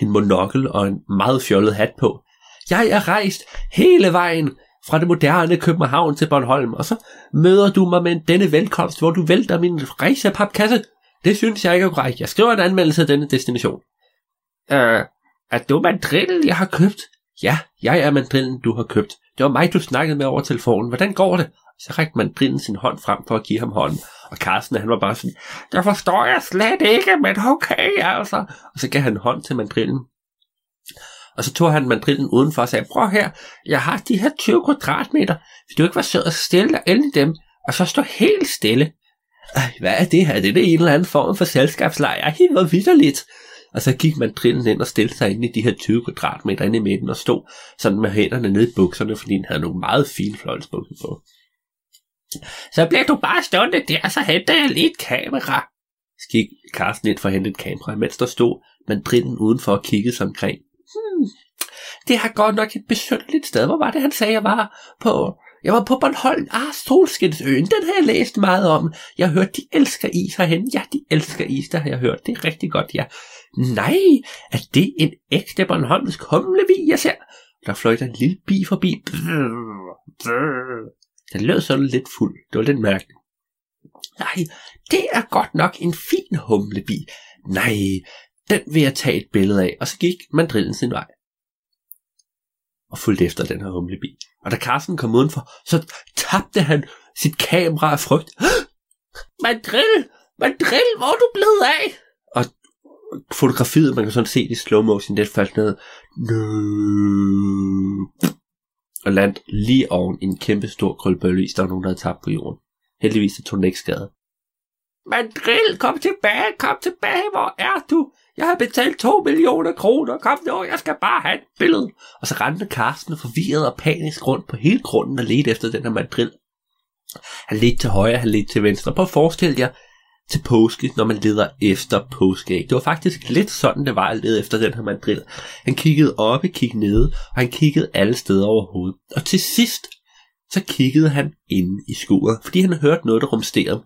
en monokkel og en meget fjollet hat på. Jeg er rejst hele vejen fra det moderne København til Bornholm, og så møder du mig med denne velkomst, hvor du vælter min rejsepapkasse. det synes jeg ikke er korrekt. Jeg skriver en anmeldelse af denne destination. Øh, er du mandrillen, jeg har købt? Ja, jeg er mandrillen, du har købt. Det var mig, du snakkede med over telefonen. Hvordan går det? Så rækte mandrillen sin hånd frem for at give ham hånden. Og Carsten, han var bare sådan, det forstår jeg slet ikke, men okay, altså. Og så gav han hånd til mandrillen. Og så tog han mandrillen udenfor og sagde, prøv her, jeg har de her 20 kvadratmeter. Hvis du ikke var sød og stille dig ind i dem, og så stå helt stille. Ej, hvad er det her? Det er det en eller anden form for selskabslejr. Ej, hvor vidderligt. Og så gik mandrillen ind og stillede sig ind i de her 20 kvadratmeter inde i midten og stod sådan med hænderne nede i bukserne, fordi han havde nogle meget fine fløjlsbukser på. Så bliver du bare stående der, så henter jeg lige et kamera. Så gik Carsten ind for at hente et kamera, mens der stod mandrinden udenfor og kiggede sig omkring. Hmm, det har godt nok et besynderligt sted. Hvor var det, han sagde, jeg var på? Jeg var på Bornholm. Ah, Solskinsøen. Den har jeg læst meget om. Jeg har hørt, de elsker is herhen. Ja, de elsker is, der har jeg hørt. Det er rigtig godt, ja. Nej, er det en ægte Bornholmsk humlevi, jeg ser? Der fløjter en lille bi forbi. Den lød sådan lidt fuld. Det var lidt mærkeligt. Nej, det er godt nok en fin humlebi. Nej, den vil jeg tage et billede af. Og så gik mandrillen sin vej. Og fulgte efter den her humlebi. Og da Carsten kom udenfor, så tabte han sit kamera af frygt. *gasps* Mandrill! Mandrill, hvor er du blevet af? Og fotografiet, man kan sådan se det i slow motion, det faldt ned. Nø. Og land lige oven i en kæmpe stor krølbølle, der var nogen, der havde tabt på jorden. Heldigvis så tog den ikke skade. Mandrill, kom tilbage, kom tilbage, hvor er du? Jeg har betalt 2 millioner kroner, kom nu, jeg skal bare have et billede. Og så rendte Karsten forvirret og panisk rundt på hele grunden og ledte efter den her mandrill. Han ledte til højre, han ledte til venstre. Prøv at forestille jer til påske, når man leder efter påskeæg. Det var faktisk lidt sådan, det var at lede efter den her mandril. Han kiggede op, kiggede nede, og han kiggede alle steder overhovedet. Og til sidst, så kiggede han ind i skuret, fordi han hørte noget, der rumsterede.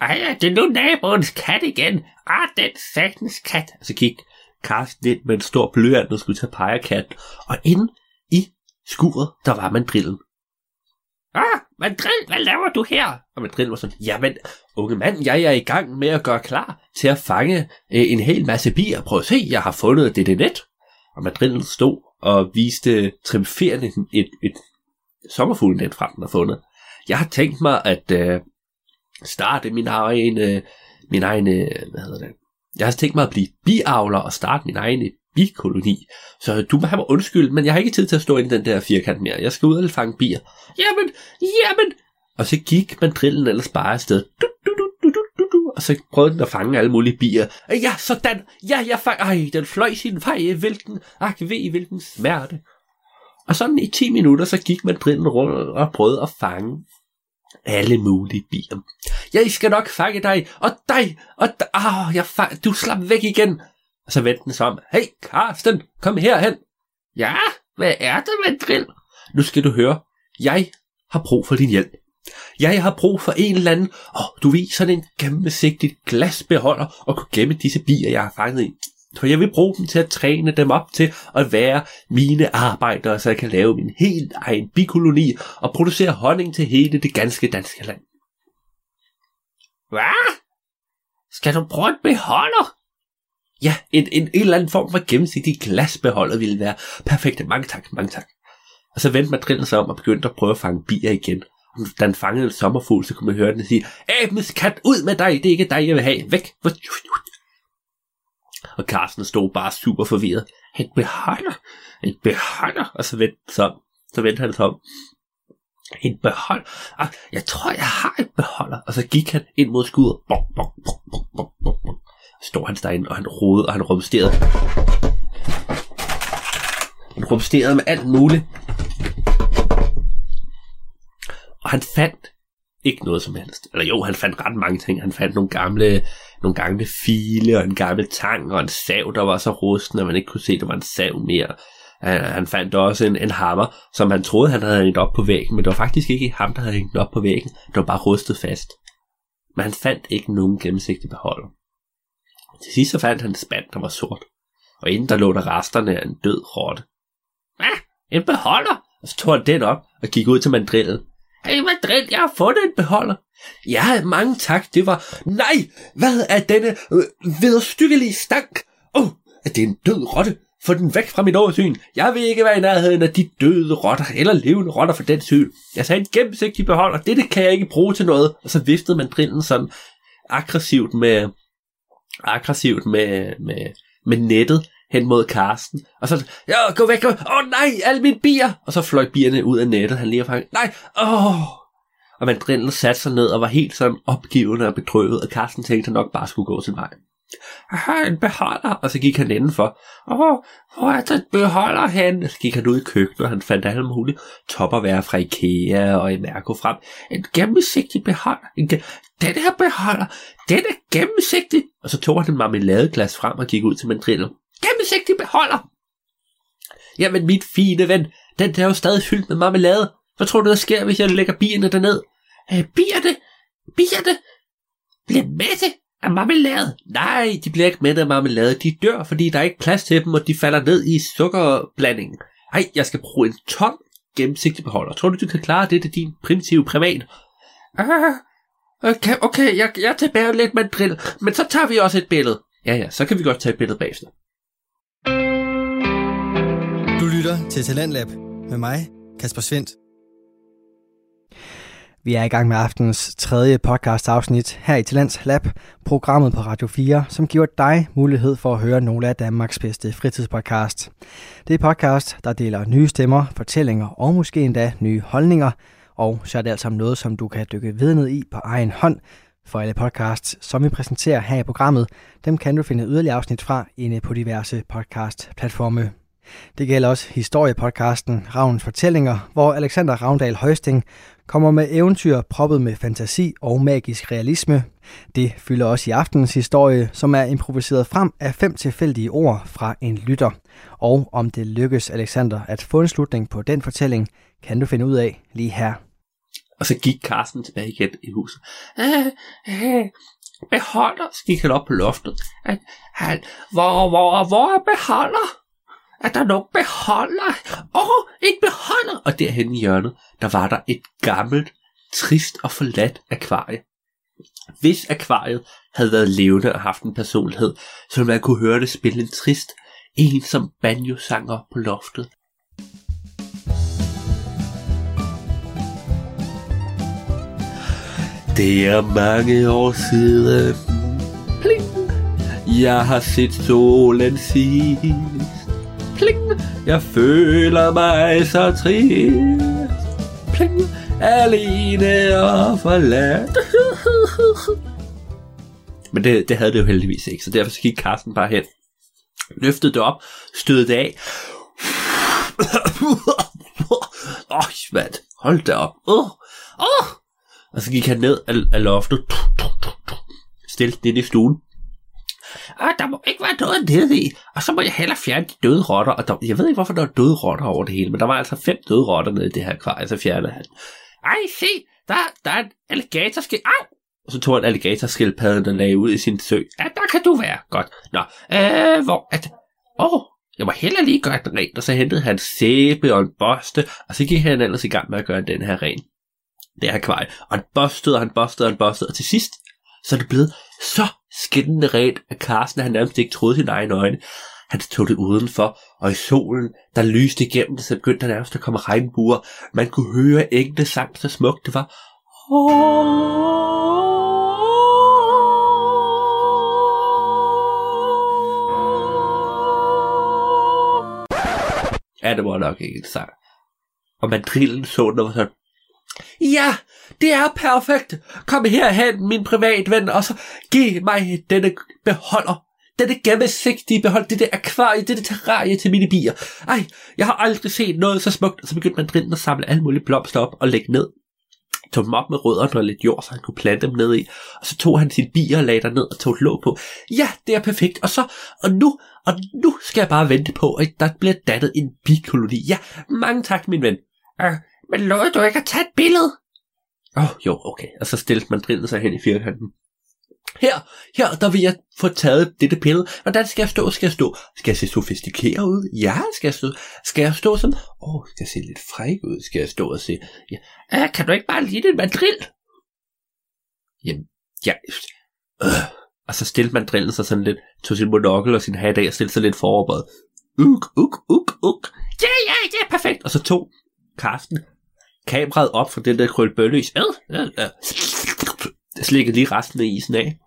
Ej, det er nu naboens kat igen. Ah, den satans kat. Så gik Karsten ind med en stor blyant og skulle tage pegekatten. Og inde i skuret, der var mandrillen. Ah, mandrill, hvad laver du her? Og mandrillen var sådan, jamen, unge mand, jeg er i gang med at gøre klar til at fange øh, en hel masse bier. Prøv at se, jeg har fundet det, det net. Og mandrillen stod og viste triumferende et, et, et sommerfuglenet frem, den har fundet. Jeg har tænkt mig at øh, starte min egen, øh, min egen, øh, hvad hedder det? Jeg har tænkt mig at blive biavler og starte min egen bikoloni. Så du må have mig undskyld, men jeg har ikke tid til at stå inde i den der firkant mere. Jeg skal ud og fange bier. Jamen, jamen! Og så gik mandrillen ellers bare afsted. Du, du, du, du, du, du, du. Og så prøvede den at fange alle mulige bier. Ja, sådan! Ja, jeg fang... Ej, den fløj sin vej. Hvilken... Ak, ved hvilken smerte. Og sådan i 10 minutter, så gik mandrillen rundt og prøvede at fange alle mulige bier. Jeg skal nok fange dig, og dig, og dig. Oh, jeg fang... du slap væk igen. Og så vendte den sig om. Hey, Karsten, kom herhen. Ja, hvad er det med drill? Nu skal du høre. Jeg har brug for din hjælp. Jeg har brug for en eller anden, og oh, du ved, sådan en gennemsigtig glasbeholder, og kunne gemme disse bier, jeg har fanget i. For jeg vil bruge dem til at træne dem op til at være mine arbejdere, så jeg kan lave min helt egen bikoloni og producere honning til hele det ganske danske land. Hvad? Skal du bruge en beholder? Ja, en, en, en eller anden form for gennemsigtig glasbeholder ville være perfekt. Mange tak, mange tak. Og så vendte madrillen sig om og begyndte at prøve at fange bier igen. Og da han fangede en sommerfugl, så kunne man høre den sige, Abens kat, ud med dig, det er ikke dig, jeg vil have. Væk. Og Carsten stod bare super forvirret. En beholder, en beholder. Og så vendte, så, så vendte han sig om. En behold. Ah, jeg tror, jeg har et beholder. Og så gik han ind mod skuddet. Bok, bok, bok, bok, bok, bok, står han derinde, og han rodede, og han rumsterede. Han rumsterede med alt muligt. Og han fandt ikke noget som helst. Eller jo, han fandt ret mange ting. Han fandt nogle gamle, nogle gamle file, og en gammel tang, og en sav, der var så rusten, at man ikke kunne se, at der var en sav mere. Han, han fandt også en, en hammer, som han troede, han havde hængt op på væggen, men det var faktisk ikke ham, der havde hængt op på væggen. Det var bare rustet fast. Men han fandt ikke nogen gennemsigtig beholder. Til sidst så fandt han en spand, der var sort. Og inden der lå der resterne af en død rotte. Hvad? En beholder? Og så tog han den op og gik ud til mandrillen. Hey, mandrill, jeg har fundet en beholder. Ja, mange tak, det var... Nej, hvad er denne øh, vederstykkelige stank? Åh, oh, er det en død rotte? Få den væk fra mit oversyn. Jeg vil ikke være i nærheden af de døde rotter, eller levende rotter for den syn. Jeg sagde en gennemsigtig beholder, dette kan jeg ikke bruge til noget. Og så viftede mandrillen sådan aggressivt med, aggressivt med, med, med nettet hen mod Karsten. Og så, ja, gå væk, gå Åh oh, nej, alle mine bier! Og så fløj bierne ud af nettet. Han lige har fanget, nej, åh! Oh. Og mandrillen satte sig ned og var helt sådan opgivende og bedrøvet, og Karsten tænkte, at han nok bare skulle gå sin vej. Jeg har en beholder, og så gik han indenfor. Åh, hvor er det beholder han? Så gik han ud i køkkenet, og han fandt alle mulige topperværer fra Ikea og Imerco frem. En gennemsigtig beholder. En den her beholder, den er gennemsigtig. Og så tog han en marmeladeglas frem og gik ud til mandrillen. Gennemsigtig beholder. Jamen, mit fine ven, den der er jo stadig fyldt med marmelade. Hvad tror du, der sker, hvis jeg lægger bierne derned? Øh, bierne? Bierne? Bliver mætte af marmelade? Nej, de bliver ikke mætte af marmelade. De dør, fordi der er ikke plads til dem, og de falder ned i sukkerblandingen. Ej, jeg skal bruge en tom gennemsigtig beholder. Tror du, du kan klare det til din primitive privat? Ah, okay, okay, jeg, jeg tilbage lidt med en drill, men så tager vi også et billede. Ja, ja, så kan vi godt tage et billede bagefter. Du lytter til Talentlab med mig, Kasper Svendt. Vi er i gang med aftens tredje podcast afsnit her i Talents Lab, programmet på Radio 4, som giver dig mulighed for at høre nogle af Danmarks bedste fritidspodcast. Det er podcast, der deler nye stemmer, fortællinger og måske endda nye holdninger, og så er det altså noget, som du kan dykke videre ned i på egen hånd, for alle podcasts, som vi præsenterer her i programmet, dem kan du finde yderligere afsnit fra inde på diverse podcast-platforme. Det gælder også historiepodcasten Ravns Fortællinger, hvor Alexander Ravndal Højsting kommer med eventyr proppet med fantasi og magisk realisme. Det fylder også i aftenens historie, som er improviseret frem af fem tilfældige ord fra en lytter. Og om det lykkes Alexander at få en slutning på den fortælling, kan du finde ud af lige her. Og så gik Carsten tilbage igen i huset. Øh, øh, beholder, så gik han op på loftet. At han, hvor, hvor, hvor er beholder? Er der nogen beholder? Åh, oh, beholder! Og derhen i hjørnet, der var der et gammelt, trist og forladt akvarie. Hvis akvariet havde været levende og haft en personlighed, så ville man kunne høre det spille en trist, ensom banjo-sanger på loftet. Det er mange år siden. Pling. Jeg har set solen sidst. Pling. Jeg føler mig så trist. Pling. Alene og forladt. Men det, det havde det jo heldigvis ikke, så derfor så gik Carsten bare hen. Løftede det op, stødede det af. Åh, oh, hvad? Hold da op. Åh, oh, åh. Oh. Og så gik han ned af, af loftet. Stille den ind i stuen. Og der må ikke være noget nede i. Og så må jeg hellere fjerne de døde rotter. Og der, jeg ved ikke, hvorfor der var døde rotter over det hele. Men der var altså fem døde rotter nede i det her akvarie. Så fjernede han. Ej, se. Der, der er en alligatorskil. Au! Og så tog han alligatorskildpadden, der lagde ud i sin sø. Ja, der kan du være. Godt. Nå, øh, hvor at... Åh, oh, jeg må hellere lige gøre den ren. Og så hentede han sæbe og en børste. Og så gik han ellers i gang med at gøre den her ren det her akvarie. Og han bustede, og han bustede, og han bustede. Og til sidst, så er det blevet så skinnende rent at Carsten, han nærmest ikke troede sine egne øjne. Han tog det udenfor, og i solen, der lyste igennem det, så begyndte der nærmest at komme regnbuer. Man kunne høre enkelte sang, så smukt det var. Ja, det var nok ikke en sang. Og mandrillen så den var sådan, Ja, det er perfekt. Kom herhen, min privatven, og så giv mig denne beholder. Denne gennemsigtige beholder, det der akvarie, det der terrarie til mine bier. Ej, jeg har aldrig set noget så smukt. Så begyndte man drinden at samle alle mulige blomster op og lægge ned. Tog dem op med rødderne og lidt jord, så han kunne plante dem ned i. Og så tog han sine bier og lagde der ned og tog et låg på. Ja, det er perfekt. Og så, og nu, og nu skal jeg bare vente på, at der bliver dannet en bikoloni. Ja, mange tak, min ven. Uh, men lovede du ikke at tage et billede? Åh, oh, jo, okay. Og så stillede man drillen sig hen i firkanten. her, her, der vil jeg få taget dette billede. Hvordan skal jeg stå? Skal jeg stå? Skal jeg se sofistikeret ud? Ja, skal jeg stå? Skal jeg stå sådan? Åh, oh, skal jeg se lidt fræk ud? Skal jeg stå og se? Ja. Ah, kan du ikke bare lide en mandrill? Jamen, ja. Øh. Og så stillede mandrillen sig sådan lidt, tog sin monokkel og sin hat af og stillede sig lidt foroverbøjet. Uk, uk, uk, uk. Ja, ja, ja, perfekt. Og så tog Karsten kameraet op fra den der krølbøløs. Øh, øh, øh. Slikkede lige resten af isen af.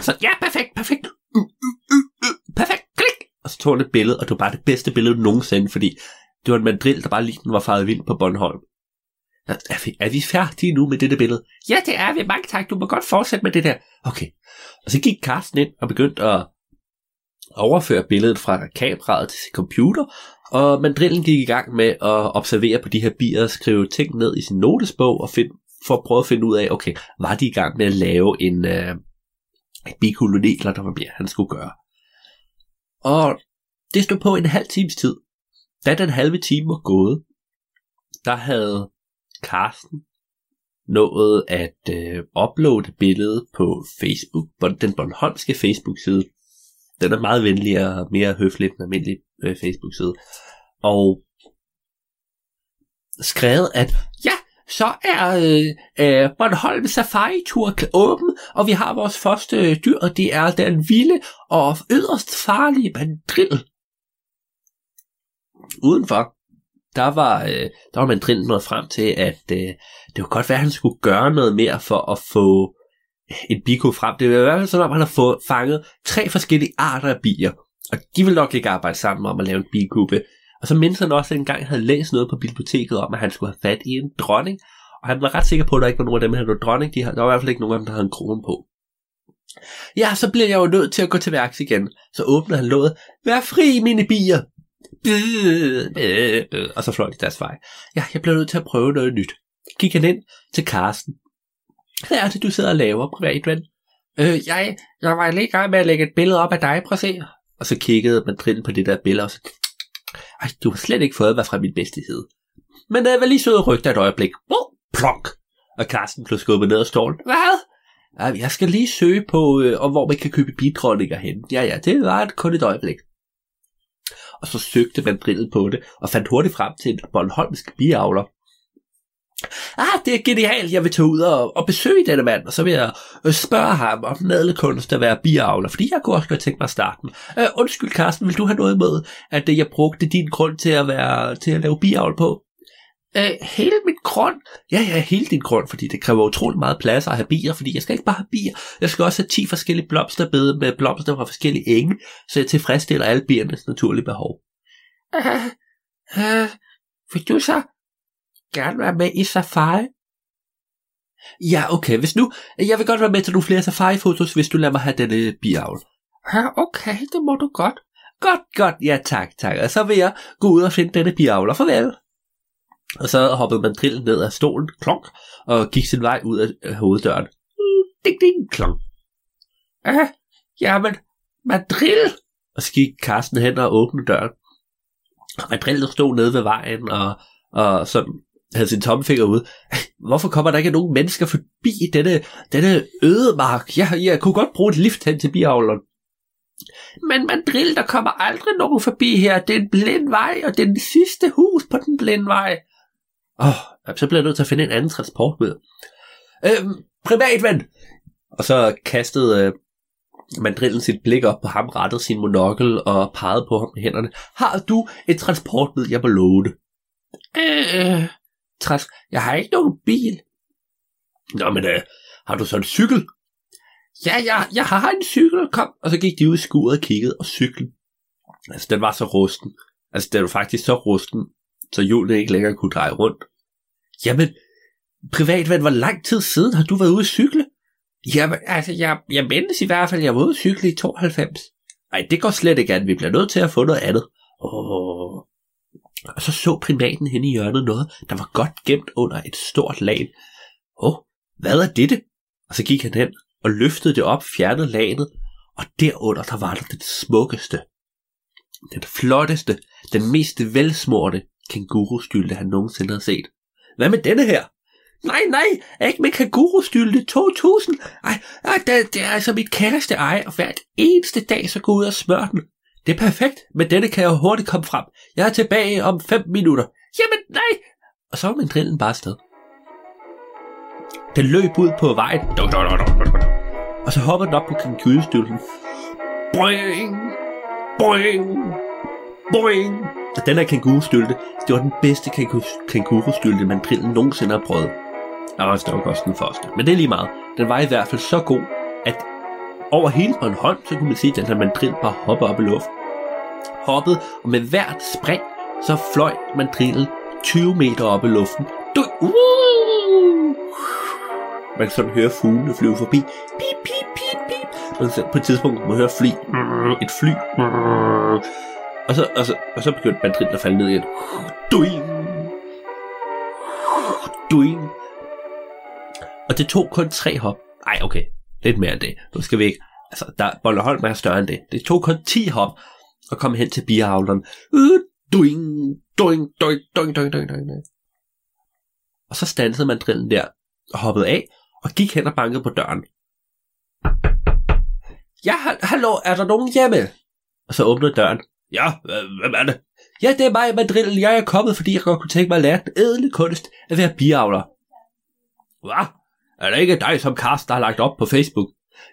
Så ja, perfekt, perfekt. Uh, uh, uh, perfekt, klik. Og så tog han et billede, og det var bare det bedste billede nogensinde, fordi det var en mandrill, der bare lige den var faret vild på Bornholm. Er vi, er vi færdige nu med dette billede? Ja, det er vi. Mange tak. Du må godt fortsætte med det der. Okay. Og så gik Carsten ind og begyndte at overføre billedet fra kameraet til sin computer, og mandrillen gik i gang med at observere på de her bier og skrive ting ned i sin notesbog og find, for at prøve at finde ud af, okay, var de i gang med at lave en, øh, en bikoloni, eller der var mere, han skulle gøre. Og det stod på en halv times tid. Da den halve time var gået, der havde Carsten nået at øh, uploade billedet på Facebook, på den Bornholmske Facebook-side. Den er meget venlig og mere høflig end almindelig øh, Facebook-side. Og skrevet, at ja, så er øh, øh, Bornholm Safari Tour åben, og vi har vores første øh, dyr, og det er den vilde og yderst farlige mandrill. Udenfor, der var, øh, der var mandrillen nået frem til, at øh, det kunne godt være, at han skulle gøre noget mere for at få en biko frem. Det var i hvert fald sådan, at han har fået fanget tre forskellige arter af bier, og de vil nok ikke arbejde sammen om at lave en bikube. Og så mindes han også, at engang havde læst noget på biblioteket om, at han skulle have fat i en dronning, og han var ret sikker på, at der ikke var nogen af dem, der havde dronning. De havde, der var i hvert fald ikke nogen af dem, der havde en krone på. Ja, så bliver jeg jo nødt til at gå til værks igen. Så åbner han låget. Vær fri, mine bier! Og så fløj de deres vej. Ja, jeg bliver nødt til at prøve noget nyt. Gik han ind til Karsten. Hvad er det, du sidder og laver, privatven? Øh, jeg, jeg var lige i gang med at lægge et billede op af dig, prøv at se. Og så kiggede man på det der billede, og så... Ej, du har slet ikke fået, hvad fra min bedstighed. Men jeg var lige sød og rygte et øjeblik. Oh, plonk! Og Karsten blev skubbet ned af stolen. Hvad? Jeg skal lige søge på, øh, om hvor man kan købe bidronninger hen. Ja, ja, det var et, kun et øjeblik. Og så søgte man drillet på det, og fandt hurtigt frem til en Bornholmsk biavler. Ah, det er genialt, jeg vil tage ud og, og besøge denne mand, og så vil jeg øh, spørge ham om nadelkunst at være biavler, fordi jeg kunne også godt tænke mig at starte den. Uh, undskyld, Carsten, vil du have noget med, at uh, jeg brugte din grund til at, være, til at lave biavl på? Uh, hele min grund? Ja, ja, hele din grund, fordi det kræver utrolig meget plads at have bier, fordi jeg skal ikke bare have bier, jeg skal også have 10 forskellige blomsterbede med blomster fra forskellige enge, så jeg tilfredsstiller alle biernes naturlige behov. Uh, uh, vil du så gerne være med i safari? Ja, okay, hvis nu, jeg vil godt være med til nogle flere safari-fotos, hvis du lader mig have denne biavl. Ja, okay, det må du godt. Godt, godt, ja tak, tak. Og så vil jeg gå ud og finde denne biavl, og farvel. Og så hoppede man drillen ned af stolen, klonk, og gik sin vej ud af hoveddøren. Mm, ding, ding, klonk. Ah, jamen, Madrill! Og så gik Carsten hen og åbnede døren. Og Madrill stod nede ved vejen, og, og sådan havde sin tommelfinger ud. Hvorfor kommer der ikke nogen mennesker forbi denne, denne ødemark? Jeg, jeg kunne godt bruge et lift hen til biavleren. Men Madrid, der kommer aldrig nogen forbi her. Det er en blind vej, og det er den sidste hus på den blinde vej. Åh, oh, så bliver jeg nødt til at finde en anden transportmiddel. Øhm, privatven! Og så kastede øh, mandrillen sit blik op på ham, rettede sin monokkel og pegede på ham med hænderne. Har du et transportmiddel, jeg må låne? Øh, træsk. Jeg har ikke nogen bil. Nå, men øh, har du så en cykel? Ja, jeg, jeg har en cykel, kom. Og så gik de ud i skuret og kiggede, og cyklen, altså den var så rusten. Altså den var faktisk så rusten, så hjulene ikke længere kunne dreje rundt. Jamen, privatven, hvor lang tid siden har du været ude at cykle? Jamen, altså, jeg, jeg mindes i hvert fald, jeg var ude at cykle i 92. Nej, det går slet ikke an. Vi bliver nødt til at få noget andet. Åh, og så så primaten hen i hjørnet noget, der var godt gemt under et stort lag. Åh, oh, hvad er dette? Og så gik han hen og løftede det op, fjernede laget, og derunder der var der den smukkeste, den flotteste, den mest velsmorte kængurustylte, han nogensinde havde set. Hvad med denne her? nej, nej, ikke med kangurustylte 2000. Ej, ej det, det er altså mit kæreste ej, og hver eneste dag så går ud og smør den. Det er perfekt, men denne kan jeg hurtigt komme frem. Jeg er tilbage om 5 minutter. Jamen nej! Og så var min drillen bare sted. Den løb ud på vejen. Og så hoppede den op på kangurustylten. Boing! Boing! Boing! Og den her kangurustylte, det var den bedste kangurustylte, mandrillen nogensinde har prøvet. Og det var også den første. Men det er lige meget. Den var i hvert fald så god, at over hele hånd, så kunne man se, at den her mandrill bare hoppe op i luften. Hoppede, og med hvert spring, så fløj mandrillen 20 meter op i luften. Du, uh! Man kan sådan høre fuglene flyve forbi. Pip, pip, pip, pip. Man kan på et tidspunkt man høre fly. Et fly. Og så, og så, og så begyndte mandrillen at falde ned igen. Duing. Duing. Og det tog kun tre hop. Ej, okay. Lidt mere end det. Nu skal vi ikke... Altså, der, Bollerholm er større end det. Det tog kun 10 hop at komme hen til biavleren. Uh, øh, doing, doing, doing, doing, doing, doing, doing. Og så stansede man drillen der og hoppede af og gik hen og bankede på døren. Ja, hallo, er der nogen hjemme? Og så åbnede døren. Ja, hvem er det? Ja, det er mig, Madrillen. Jeg er kommet, fordi jeg godt kunne tænke mig at lære den ædle kunst at være biavler. Hvad? Er det ikke dig, som Karsten har lagt op på Facebook?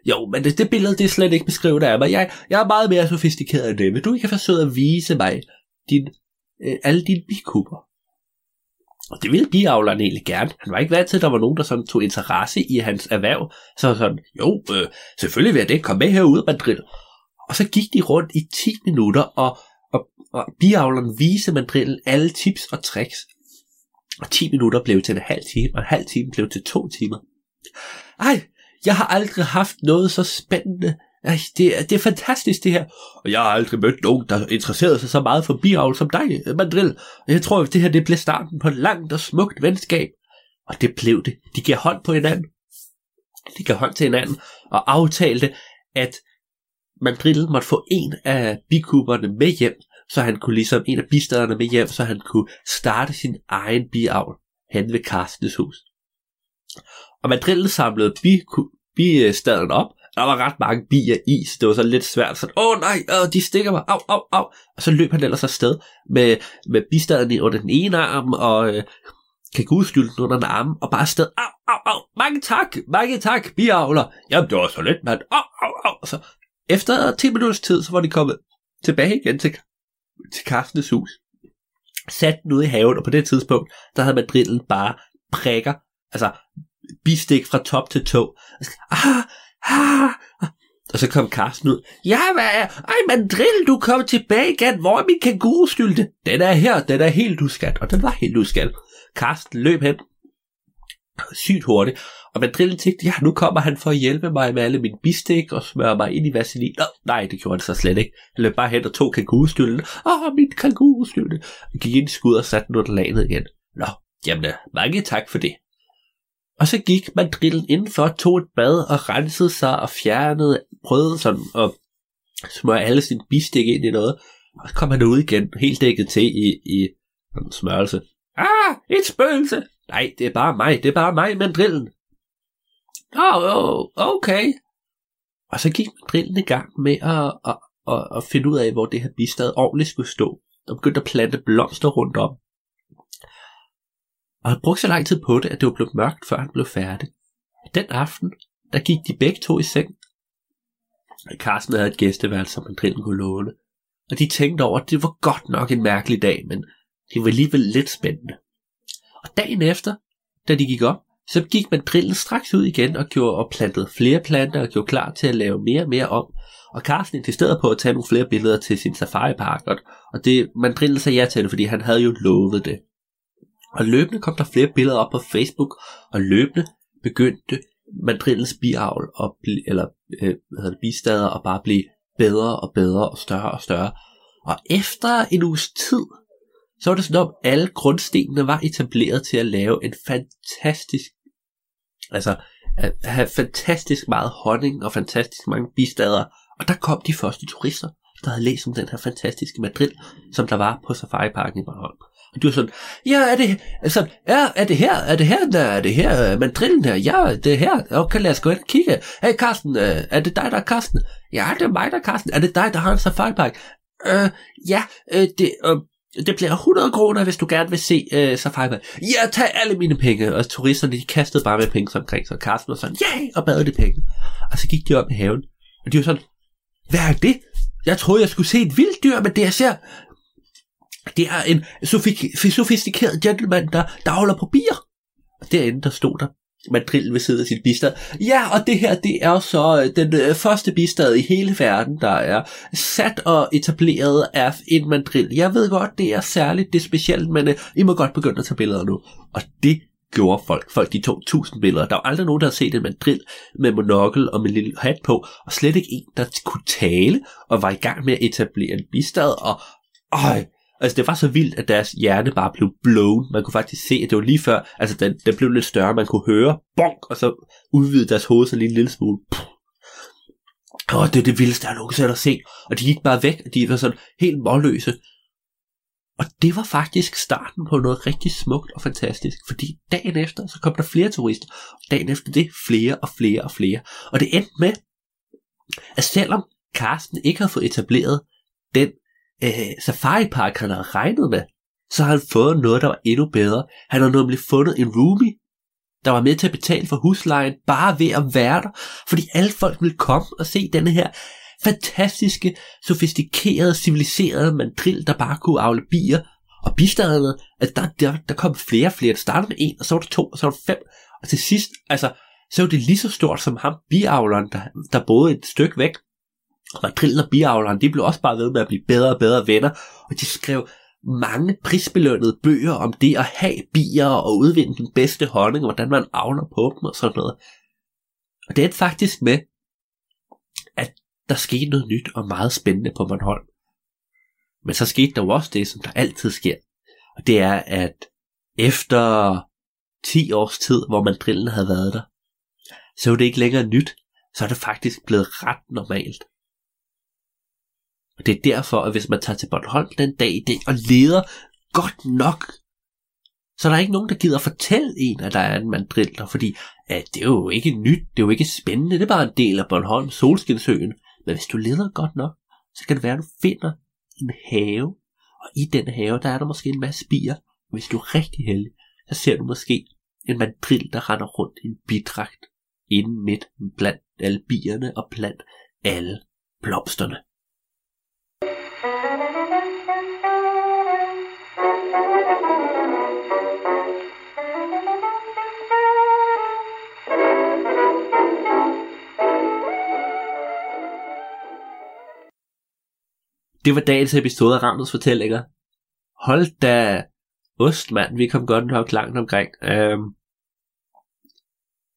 Jo, men det, det billede, det er slet ikke beskrevet af mig. Jeg, jeg er meget mere sofistikeret end det. Vil du ikke have forsøgt at vise mig din, øh, alle dine bikubber? Og det ville biavleren egentlig gerne. Han var ikke vant til, at der var nogen, der sådan tog interesse i hans erhverv. Så sådan, jo, øh, selvfølgelig vil jeg det. Kom med herude, Madrid. Og så gik de rundt i 10 minutter, og, og, og biavleren viste mandrillen alle tips og tricks. Og 10 minutter blev til en halv time, og en halv time blev til to timer. Ej, jeg har aldrig haft noget så spændende. Ej, det, er, det er fantastisk det her. Og jeg har aldrig mødt nogen, der interesserede sig så meget for biavl som dig, Mandrill. Og jeg tror, at det her det blev starten på et langt og smukt venskab. Og det blev det. De gav hånd på hinanden. De gav hånd til hinanden og aftalte, at Mandrill måtte få en af bikuberne med hjem, så han kunne ligesom en af bistaderne med hjem, så han kunne starte sin egen biavl hen ved Carstens hus. Og Madrid samlede bi, bistaden op, der var ret mange bier i, så det var så lidt svært. Så, åh nej, åh, de stikker mig, au, au, au. Og så løb han ellers afsted med, med bistaden under den ene arm, og øh, kagudskylden under den arm, og bare afsted, au, au, au, mange tak, mange tak, biavler. Jamen, det var så lidt, mand, au, au, au. Og så efter 10 minutters tid, så var de kommet tilbage igen til, til Karstens hus. Sat den ude i haven, og på det tidspunkt, der havde Madrillen bare prikker, altså bistik fra top til tå. Ah, ah, ah, og så kom Karsten ud. Ja, hvad er? Ej, Mandrill, du kom tilbage igen. Hvor er min kangurustylte? Den er her, den er helt uskat. Og den var helt uskat. Karsten løb hen. Sygt hurtigt. Og Mandrillen tænkte, ja, nu kommer han for at hjælpe mig med alle mine bistik og smøre mig ind i vaselin. Nå, nej, det gjorde han så slet ikke. Han løb bare hen og tog kangurustylten. Åh, min kangurustylte. Gik ind i skud og satte den under laget igen. Nå, jamen, øh, mange tak for det. Og så gik mandrillen indenfor, tog et bad og rensede sig og fjernede, prøvede sådan at smøre alle sine bistik ind i noget. Og så kom han ud igen, helt dækket til i, i en smørelse. Ah, et spøgelse! Nej, det er bare mig, det er bare mig, mandrillen. Nå, oh, okay. Og så gik mandrillen i gang med at, at, at, at finde ud af, hvor det her bistad ordentligt skulle stå. Og begyndte at plante blomster rundt om. Og havde brugt så lang tid på det, at det var blevet mørkt, før han blev færdig. Den aften, der gik de begge to i seng. Carsten havde et gæsteværelse, som Andrine kunne låne. Og de tænkte over, at det var godt nok en mærkelig dag, men det var alligevel lidt spændende. Og dagen efter, da de gik op, så gik mandrillen straks ud igen og gjorde og plantede flere planter og gjorde klar til at lave mere og mere om. Og Carsten insisterede på at tage nogle flere billeder til sin safaripark, og det mandrillen sagde ja til det, fordi han havde jo lovet det. Og løbende kom der flere billeder op på Facebook, og løbende begyndte mandrillens biavl, og bl- eller øh, hvad hedder det, bistader, at bare blive bedre og bedre og større og større. Og efter en uges tid, så var det sådan om, alle grundstenene var etableret til at lave en fantastisk, altså at have fantastisk meget honning og fantastisk mange bistader. Og der kom de første turister. der havde læst om den her fantastiske madrid, som der var på Safari Parken i Bornholm. Og du er sådan, ja, er det, altså, ja, er det her, er det her, der, er det her, øh, men trillen her, ja, det er her, okay, lad os gå ind og kigge. Hey, Carsten, øh, er det dig, der er Carsten? Ja, det er mig, der er Carsten. Er det dig, der har en Safari Park? Øh, ja, øh, det, øh, det bliver 100 kroner, hvis du gerne vil se øh, Safari Park. Ja, tag alle mine penge. Og turisterne, de kastede bare med penge omkring, så Carsten var sådan, ja, yeah! og bad de penge. Og så gik de op i haven, og de var sådan, hvad er det? Jeg troede, jeg skulle se et vildt dyr, men det jeg ser, det er en sofistikeret gentleman, der, dagler på bier. Og derinde, der stod der mandrillen ved siden af sit bistad. Ja, og det her, det er så øh, den øh, første bistad i hele verden, der er sat og etableret af en mandrill. Jeg ved godt, det er særligt, det er specielt, men øh, I må godt begynde at tage billeder nu. Og det gjorde folk. Folk de tog tusind billeder. Der var aldrig nogen, der havde set en mandrill med monokkel og med en lille hat på, og slet ikke en, der kunne tale og var i gang med at etablere en bistad, og øj, Altså, det var så vildt, at deres hjerne bare blev blown. Man kunne faktisk se, at det var lige før, altså, den, den blev lidt større, man kunne høre, bonk, og så udvidede deres hoved så lige en lille smule. Åh, det er det vildeste, jeg nogensinde har set. Og de gik bare væk, og de var sådan helt målløse. Og det var faktisk starten på noget rigtig smukt og fantastisk, fordi dagen efter, så kom der flere turister, og dagen efter det, flere og flere og flere. Og det endte med, at selvom Carsten ikke havde fået etableret den øh, Safari Park, han havde regnet med, så har han fået noget, der var endnu bedre. Han har nemlig fundet en roomie, der var med til at betale for huslejen, bare ved at være der, fordi alle folk ville komme og se denne her fantastiske, sofistikerede, civiliserede mandril, der bare kunne afle bier, og bistaderne, at der, der, der kom flere og flere. Det startede med en, og så var der to, og så var der fem, og til sidst, altså, så var det lige så stort som ham, biavleren, der, der boede et stykke væk, og og biavleren, de blev også bare ved med at blive bedre og bedre venner, og de skrev mange prisbelønnede bøger om det at have bier og udvinde den bedste honning, og hvordan man avler på dem og sådan noget. Og det er faktisk med, at der skete noget nyt og meget spændende på Bornholm. Men så skete der jo også det, som der altid sker. Og det er, at efter 10 års tid, hvor mandrillen havde været der, så er det ikke længere nyt, så er det faktisk blevet ret normalt. Og det er derfor, at hvis man tager til Bornholm den dag i dag og leder godt nok, så der er ikke nogen, der gider fortælle en, at der er en mandriller, fordi at det er jo ikke nyt, det er jo ikke spændende, det er bare en del af Bornholm, Solskinsøen. Men hvis du leder godt nok, så kan det være, at du finder en have, og i den have, der er der måske en masse bier. Hvis du er rigtig heldig, så ser du måske en mandril, der render rundt i en bidragt, inden midt blandt alle bierne og blandt alle blomsterne. Det var dagens episode af Ramtes Fortællinger. Hold da ost, mand. Vi kom godt nok langt omkring. Øhm,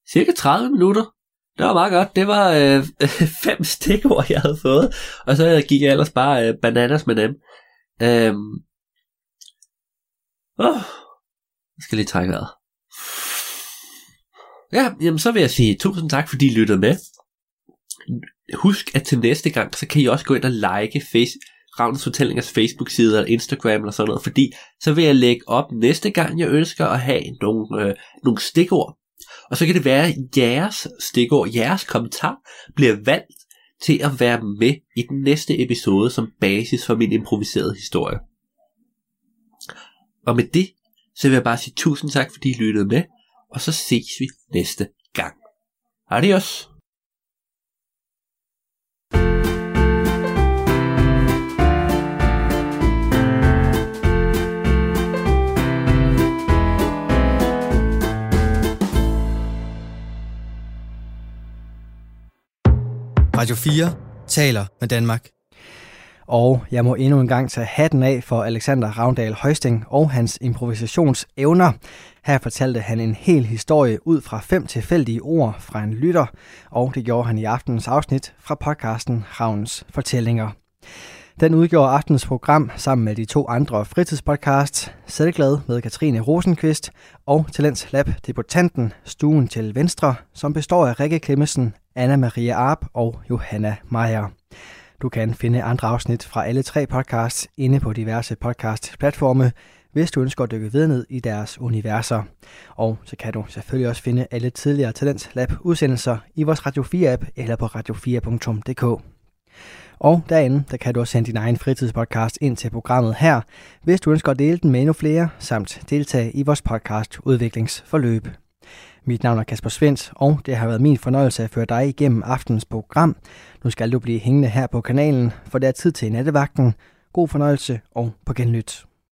cirka 30 minutter. Det var meget godt. Det var øh, *laughs* fem stikord, jeg havde fået. Og så gik jeg ellers bare øh, bananas med dem. Øhm, oh, jeg skal lige trække vejret. Ja, jamen så vil jeg sige tusind tak, fordi I lyttede med. Husk, at til næste gang, så kan I også gå ind og like face, Ravnens Fortællingers Facebook-side eller Instagram eller sådan noget, fordi så vil jeg lægge op næste gang, jeg ønsker at have nogle, øh, nogle stikord. Og så kan det være, at jeres stikord, jeres kommentar, bliver valgt til at være med i den næste episode som basis for min improviserede historie. Og med det, så vil jeg bare sige tusind tak, fordi I lyttede med, og så ses vi næste gang. Adios! Radio 4 taler med Danmark. Og jeg må endnu en gang tage hatten af for Alexander Ravndal Højsting og hans improvisationsevner. Her fortalte han en hel historie ud fra fem tilfældige ord fra en lytter, og det gjorde han i aftenens afsnit fra podcasten Ravns Fortællinger. Den udgjorde aftenens program sammen med de to andre fritidspodcasts, Selvglad med Katrine Rosenqvist og Talents Lab Debutanten Stuen til Venstre, som består af Rikke Klemmesen, Anna Maria Arp og Johanna Meier. Du kan finde andre afsnit fra alle tre podcasts inde på diverse podcast-platforme, hvis du ønsker at dykke videre ned i deres universer. Og så kan du selvfølgelig også finde alle tidligere Talents Lab udsendelser i vores Radio 4-app eller på radio4.dk. Og derinde, der kan du også sende din egen fritidspodcast ind til programmet her, hvis du ønsker at dele den med endnu flere, samt deltage i vores podcast udviklingsforløb. Mit navn er Kasper Svens, og det har været min fornøjelse at føre dig igennem aftens program. Nu skal du blive hængende her på kanalen, for det er tid til nattevagten. God fornøjelse og på genlyt.